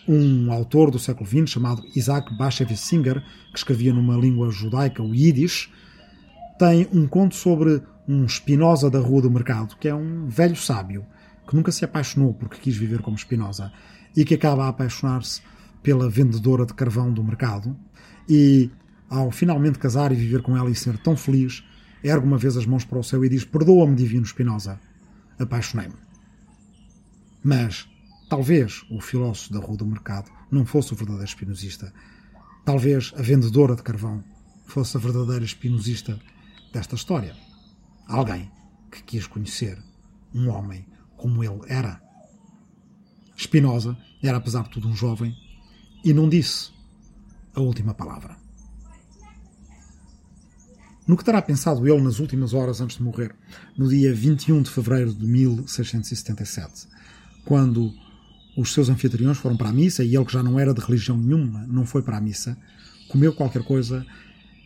S1: Um autor do século XX chamado Isaac Bashevis Singer, que escrevia numa língua judaica, o Yiddish, tem um conto sobre um Spinoza da Rua do Mercado, que é um velho sábio que nunca se apaixonou porque quis viver como Spinoza e que acaba a apaixonar-se pela vendedora de carvão do mercado e, ao finalmente casar e viver com ela e ser tão feliz, ergue uma vez as mãos para o céu e diz: Perdoa-me, Divino Spinoza, apaixonei-me. Mas, talvez o filósofo da Rua do Mercado não fosse o verdadeiro espinosista. Talvez a vendedora de carvão fosse a verdadeira espinosista desta história. Alguém que quis conhecer um homem como ele era. Spinoza era, apesar de tudo, um jovem e não disse a última palavra. No que terá pensado ele nas últimas horas antes de morrer, no dia 21 de fevereiro de 1677, quando os seus anfitriões foram para a missa e ele, que já não era de religião nenhuma, não foi para a missa, comeu qualquer coisa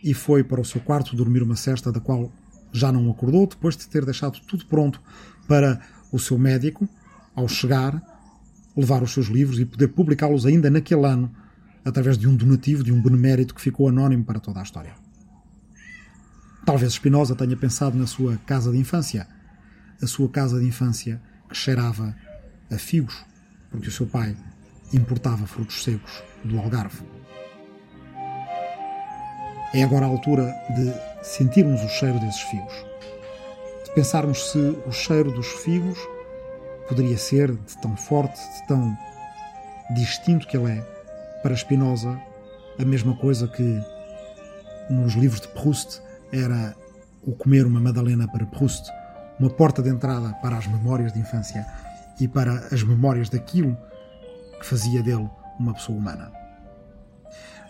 S1: e foi para o seu quarto dormir uma cesta da qual já não acordou, depois de ter deixado tudo pronto para o seu médico, ao chegar, levar os seus livros e poder publicá-los ainda naquele ano, através de um donativo, de um benemérito que ficou anónimo para toda a história. Talvez Spinoza tenha pensado na sua casa de infância, a sua casa de infância que cheirava a figos, porque o seu pai importava frutos secos do Algarve. É agora a altura de sentirmos o cheiro desses figos, pensarmos se o cheiro dos figos poderia ser de tão forte, de tão distinto que ele é, para Spinoza, a mesma coisa que nos livros de Proust era o comer uma Madalena para Proust, uma porta de entrada para as memórias de infância e para as memórias daquilo que fazia dele uma pessoa humana.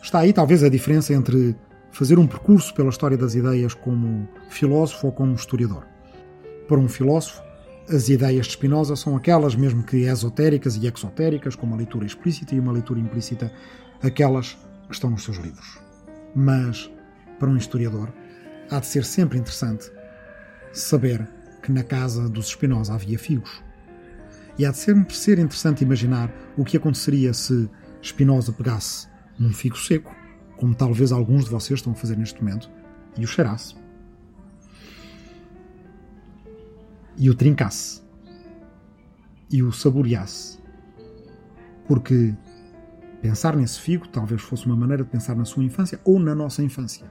S1: Está aí talvez a diferença entre fazer um percurso pela história das ideias como filósofo ou como historiador. Para um filósofo, as ideias de Spinoza são aquelas mesmo que esotéricas e exotéricas, como a leitura explícita e uma leitura implícita, aquelas que estão nos seus livros. Mas, para um historiador, há de ser sempre interessante saber que na casa dos Spinoza havia figos. E há de sempre ser interessante imaginar o que aconteceria se Spinoza pegasse num figo seco, como talvez alguns de vocês estão a fazer neste momento, e o cheirasse. E o trincasse. E o saboreasse. Porque pensar nesse figo talvez fosse uma maneira de pensar na sua infância ou na nossa infância.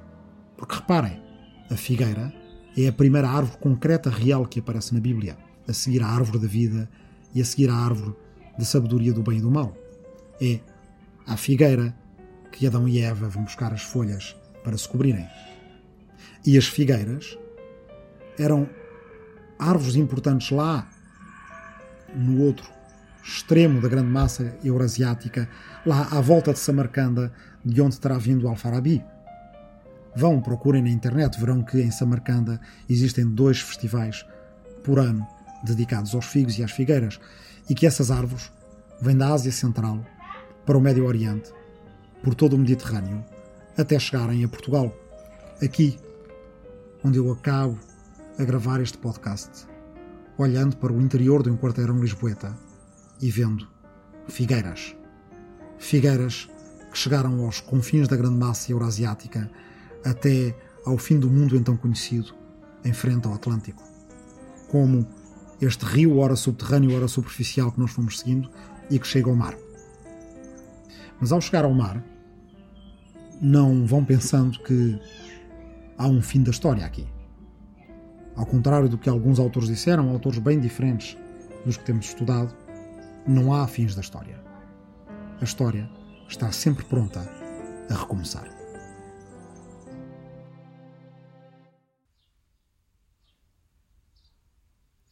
S1: Porque reparem, a figueira é a primeira árvore concreta real que aparece na Bíblia, a seguir à árvore da vida e a seguir à árvore da sabedoria do bem e do mal. É a figueira que Adão e Eva vão buscar as folhas para se cobrirem. E as figueiras eram árvores importantes lá, no outro extremo da grande massa eurasiática, lá à volta de Samarcanda, de onde terá vindo Alfarabi. Vão, procurem na internet, verão que em Samarcanda existem dois festivais por ano dedicados aos figos e às figueiras e que essas árvores vêm da Ásia Central para o Médio Oriente, por todo o Mediterrâneo, até chegarem a Portugal. Aqui, onde eu acabo a gravar este podcast, olhando para o interior de um quarteirão lisboeta e vendo figueiras. Figueiras que chegaram aos confins da grande massa eurasiática até ao fim do mundo então conhecido, em frente ao Atlântico. Como este rio, ora subterrâneo, ora superficial, que nós fomos seguindo e que chega ao mar. Mas ao chegar ao mar, não vão pensando que há um fim da história aqui. Ao contrário do que alguns autores disseram, autores bem diferentes dos que temos estudado, não há fins da história. A história está sempre pronta a recomeçar.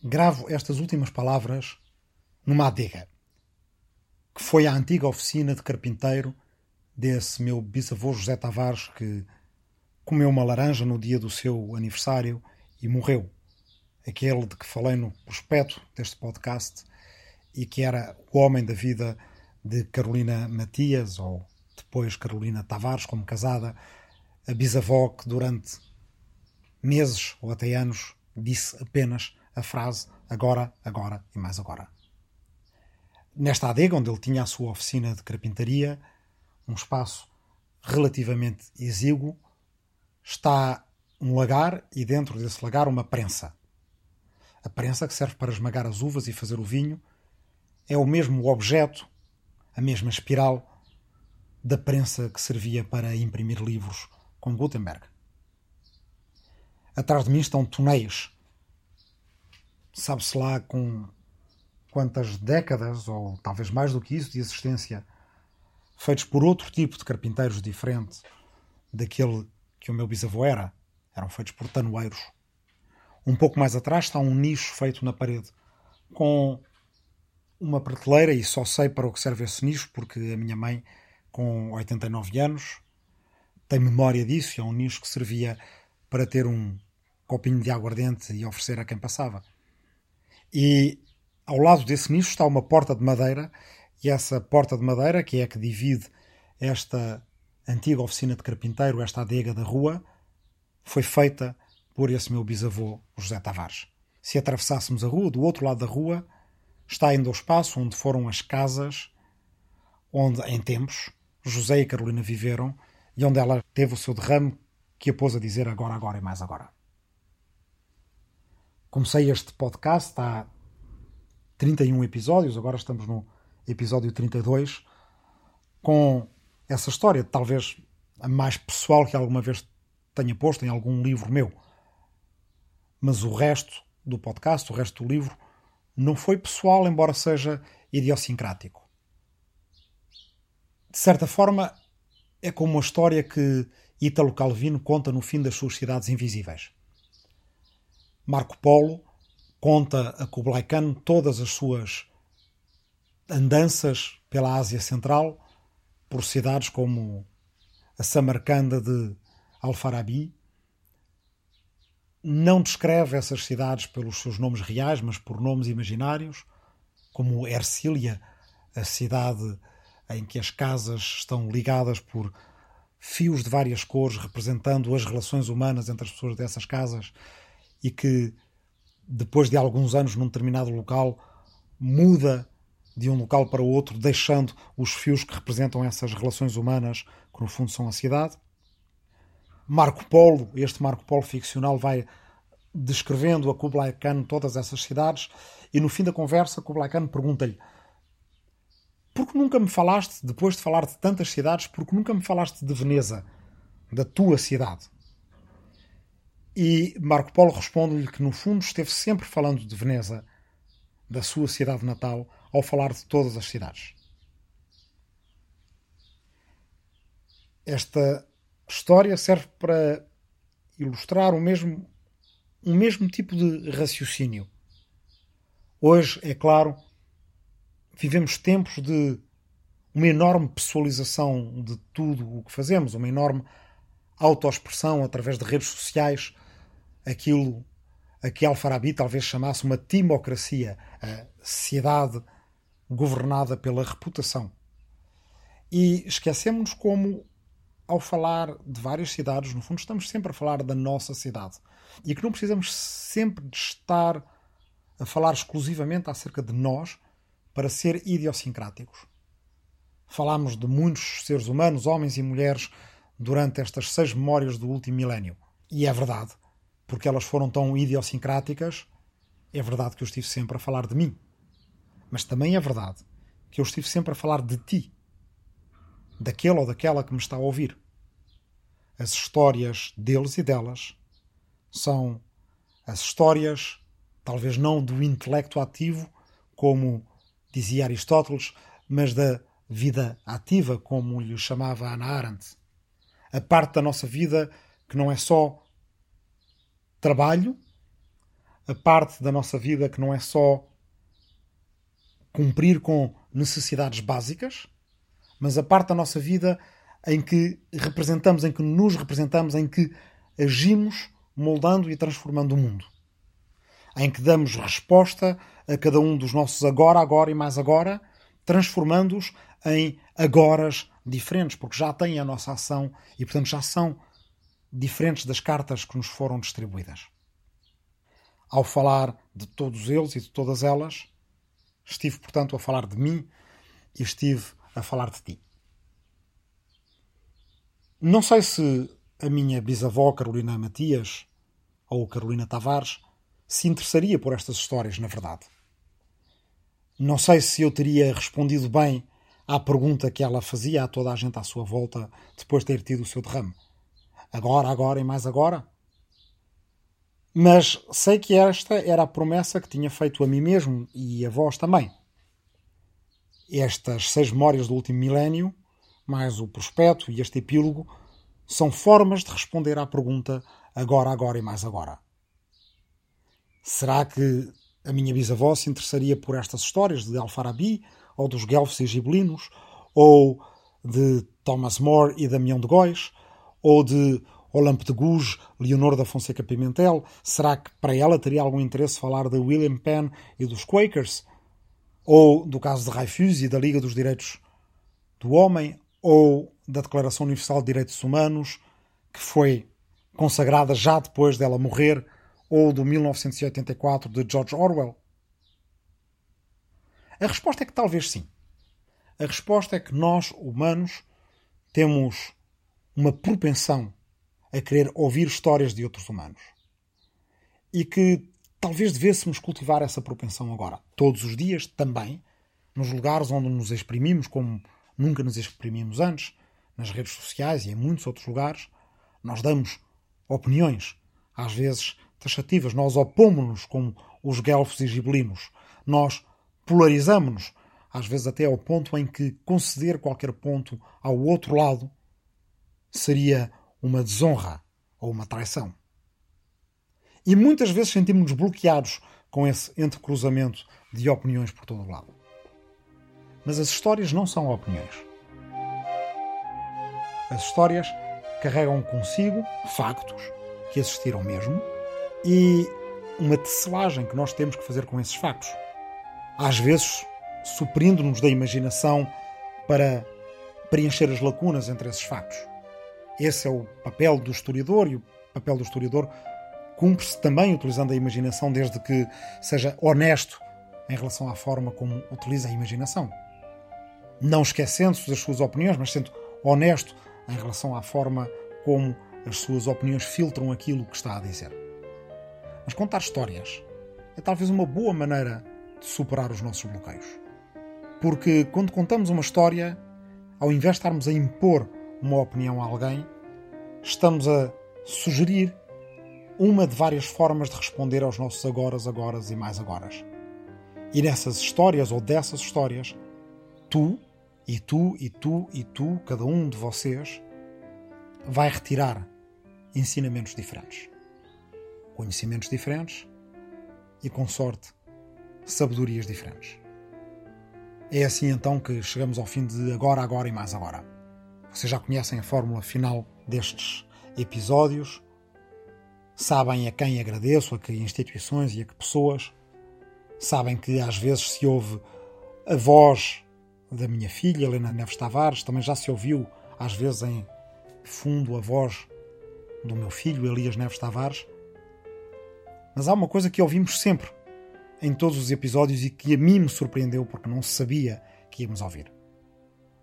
S1: gravo estas últimas palavras numa adega, que foi a antiga oficina de carpinteiro desse meu bisavô José Tavares que comeu uma laranja no dia do seu aniversário e morreu. Aquele de que falei no prospecto deste podcast e que era o homem da vida de Carolina Matias, ou depois Carolina Tavares, como casada, a bisavó que durante meses ou até anos disse apenas a frase agora, agora e mais agora. Nesta adega, onde ele tinha a sua oficina de carpintaria, um espaço relativamente exíguo, está um lagar e dentro desse lagar uma prensa. A prensa que serve para esmagar as uvas e fazer o vinho é o mesmo objeto, a mesma espiral da prensa que servia para imprimir livros com Gutenberg. Atrás de mim estão tonéis sabe-se lá com quantas décadas, ou talvez mais do que isso, de existência, feitos por outro tipo de carpinteiros diferente daquele que o meu bisavô era. Eram feitos por tanoeiros. Um pouco mais atrás está um nicho feito na parede, com uma prateleira, e só sei para o que serve esse nicho, porque a minha mãe, com 89 anos, tem memória disso é um nicho que servia para ter um copinho de aguardente e oferecer a quem passava. E ao lado desse nicho está uma porta de madeira, e essa porta de madeira, que é a que divide esta antiga oficina de carpinteiro, esta adega da rua, foi feita por esse meu bisavô, José Tavares. Se atravessássemos a rua, do outro lado da rua, está ainda o espaço onde foram as casas onde, em tempos, José e Carolina viveram e onde ela teve o seu derrame que a pôs a dizer agora, agora e mais agora. Comecei este podcast há 31 episódios, agora estamos no episódio 32, com essa história, talvez a mais pessoal que alguma vez tenha posto em algum livro meu. Mas o resto do podcast, o resto do livro, não foi pessoal, embora seja idiosincrático. De certa forma, é como uma história que Italo Calvino conta no fim das suas Cidades Invisíveis. Marco Polo conta a Kublai Khan todas as suas andanças pela Ásia Central, por cidades como a Samarcanda de Al-Farabi. Não descreve essas cidades pelos seus nomes reais, mas por nomes imaginários, como Ercília, a cidade em que as casas estão ligadas por fios de várias cores representando as relações humanas entre as pessoas dessas casas e que depois de alguns anos num determinado local muda de um local para o outro, deixando os fios que representam essas relações humanas, que no fundo são a cidade. Marco Polo, este Marco Polo ficcional, vai descrevendo a Kublai Khan todas essas cidades e no fim da conversa Kublai Khan pergunta-lhe porque nunca me falaste, depois de falar de tantas cidades, porque nunca me falaste de Veneza, da tua cidade? E Marco Polo responde-lhe que, no fundo, esteve sempre falando de Veneza, da sua cidade natal, ao falar de todas as cidades. Esta história serve para ilustrar o mesmo, o mesmo tipo de raciocínio. Hoje, é claro, vivemos tempos de uma enorme pessoalização de tudo o que fazemos, uma enorme autoexpressão através de redes sociais, aquilo a que Al-Farabi talvez chamasse uma timocracia, a sociedade governada pela reputação. E esquecemos como, ao falar de várias cidades, no fundo estamos sempre a falar da nossa cidade. E que não precisamos sempre de estar a falar exclusivamente acerca de nós, para ser idiosincráticos. Falámos de muitos seres humanos, homens e mulheres, durante estas seis memórias do último milénio. E é verdade, porque elas foram tão idiosincráticas, é verdade que eu estive sempre a falar de mim. Mas também é verdade que eu estive sempre a falar de ti, daquele ou daquela que me está a ouvir. As histórias deles e delas são as histórias, talvez não do intelecto ativo, como dizia Aristóteles, mas da vida ativa, como lhe chamava Hannah Arendt. A parte da nossa vida que não é só trabalho, a parte da nossa vida que não é só cumprir com necessidades básicas, mas a parte da nossa vida em que representamos, em que nos representamos, em que agimos moldando e transformando o mundo. Em que damos resposta a cada um dos nossos agora, agora e mais agora, transformando-os em agoras diferentes, porque já têm a nossa ação e, portanto, já são diferentes das cartas que nos foram distribuídas. Ao falar de todos eles e de todas elas, estive, portanto, a falar de mim e estive a falar de ti. Não sei se a minha bisavó Carolina Matias ou Carolina Tavares se interessaria por estas histórias, na verdade. Não sei se eu teria respondido bem à pergunta que ela fazia a toda a gente à sua volta depois de ter tido o seu derrame. Agora, agora e mais agora? Mas sei que esta era a promessa que tinha feito a mim mesmo e a vós também. Estas seis memórias do último milénio, mais o prospecto e este epílogo, são formas de responder à pergunta agora, agora e mais agora. Será que a minha bisavó se interessaria por estas histórias de Alfarabi, ou dos guelfos e gibelinos, ou de Thomas More e Damião de Góis? Ou de Olympe de Gouges, Leonor da Fonseca Pimentel? Será que para ela teria algum interesse falar de William Penn e dos Quakers? Ou do caso de Dreyfus e da Liga dos Direitos do Homem? Ou da Declaração Universal de Direitos Humanos, que foi consagrada já depois dela morrer? Ou do 1984 de George Orwell? A resposta é que talvez sim. A resposta é que nós, humanos, temos uma propensão a querer ouvir histórias de outros humanos. E que talvez devêssemos cultivar essa propensão agora, todos os dias, também, nos lugares onde nos exprimimos como nunca nos exprimimos antes, nas redes sociais e em muitos outros lugares. Nós damos opiniões, às vezes taxativas, nós opomos-nos como os guelfos e gibelinos, nós polarizamos-nos, às vezes até ao ponto em que conceder qualquer ponto ao outro lado seria uma desonra ou uma traição. E muitas vezes sentimos-nos bloqueados com esse entrecruzamento de opiniões por todo o lado. Mas as histórias não são opiniões. As histórias carregam consigo factos que existiram mesmo e uma tecelagem que nós temos que fazer com esses factos. Às vezes, suprindo-nos da imaginação para preencher as lacunas entre esses factos. Esse é o papel do historiador e o papel do historiador cumpre-se também utilizando a imaginação, desde que seja honesto em relação à forma como utiliza a imaginação. Não esquecendo-se das suas opiniões, mas sendo honesto em relação à forma como as suas opiniões filtram aquilo que está a dizer. Mas contar histórias é talvez uma boa maneira de superar os nossos bloqueios. Porque quando contamos uma história, ao invés de estarmos a impor uma opinião a alguém, estamos a sugerir uma de várias formas de responder aos nossos agoras, agoras e mais agoras. E nessas histórias ou dessas histórias, tu e tu e tu e tu, cada um de vocês, vai retirar ensinamentos diferentes, conhecimentos diferentes e, com sorte, sabedorias diferentes. É assim então que chegamos ao fim de agora, agora e mais agora. Vocês já conhecem a fórmula final destes episódios, sabem a quem agradeço, a que instituições e a que pessoas, sabem que às vezes se ouve a voz da minha filha, Helena Neves Tavares, também já se ouviu às vezes em fundo a voz do meu filho, Elias Neves Tavares. Mas há uma coisa que ouvimos sempre em todos os episódios e que a mim me surpreendeu porque não sabia que íamos ouvir.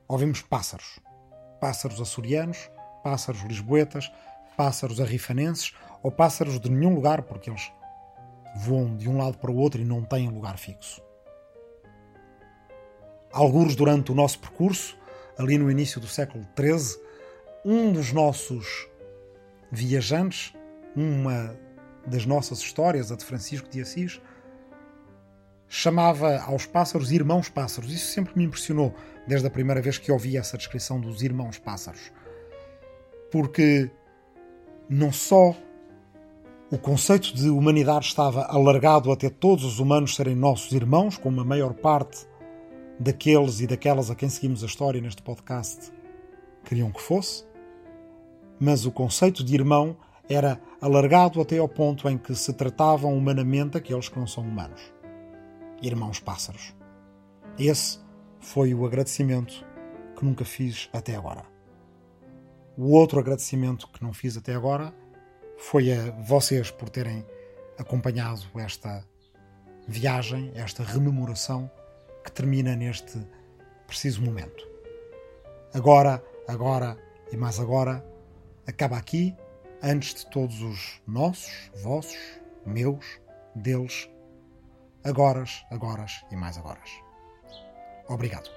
S1: Ouvimos pássaros pássaros açorianos, pássaros lisboetas, pássaros arrifanenses ou pássaros de nenhum lugar, porque eles voam de um lado para o outro e não têm lugar fixo. Alguns durante o nosso percurso, ali no início do século XIII, um dos nossos viajantes, uma das nossas histórias, a de Francisco de Assis, chamava aos pássaros irmãos pássaros. Isso sempre me impressionou, desde a primeira vez que ouvi essa descrição dos irmãos pássaros. Porque não só o conceito de humanidade estava alargado até todos os humanos serem nossos irmãos, como a maior parte daqueles e daquelas a quem seguimos a história neste podcast queriam que fosse, mas o conceito de irmão era alargado até ao ponto em que se tratavam humanamente aqueles que não são humanos irmãos pássaros. Esse foi o agradecimento que nunca fiz até agora. O outro agradecimento que não fiz até agora foi a vocês por terem acompanhado esta viagem, esta rememoração que termina neste preciso momento. Agora, agora e mais agora, acaba aqui, antes de todos os nossos, vossos, meus, deles agoras, agoras e mais agoras. Obrigado.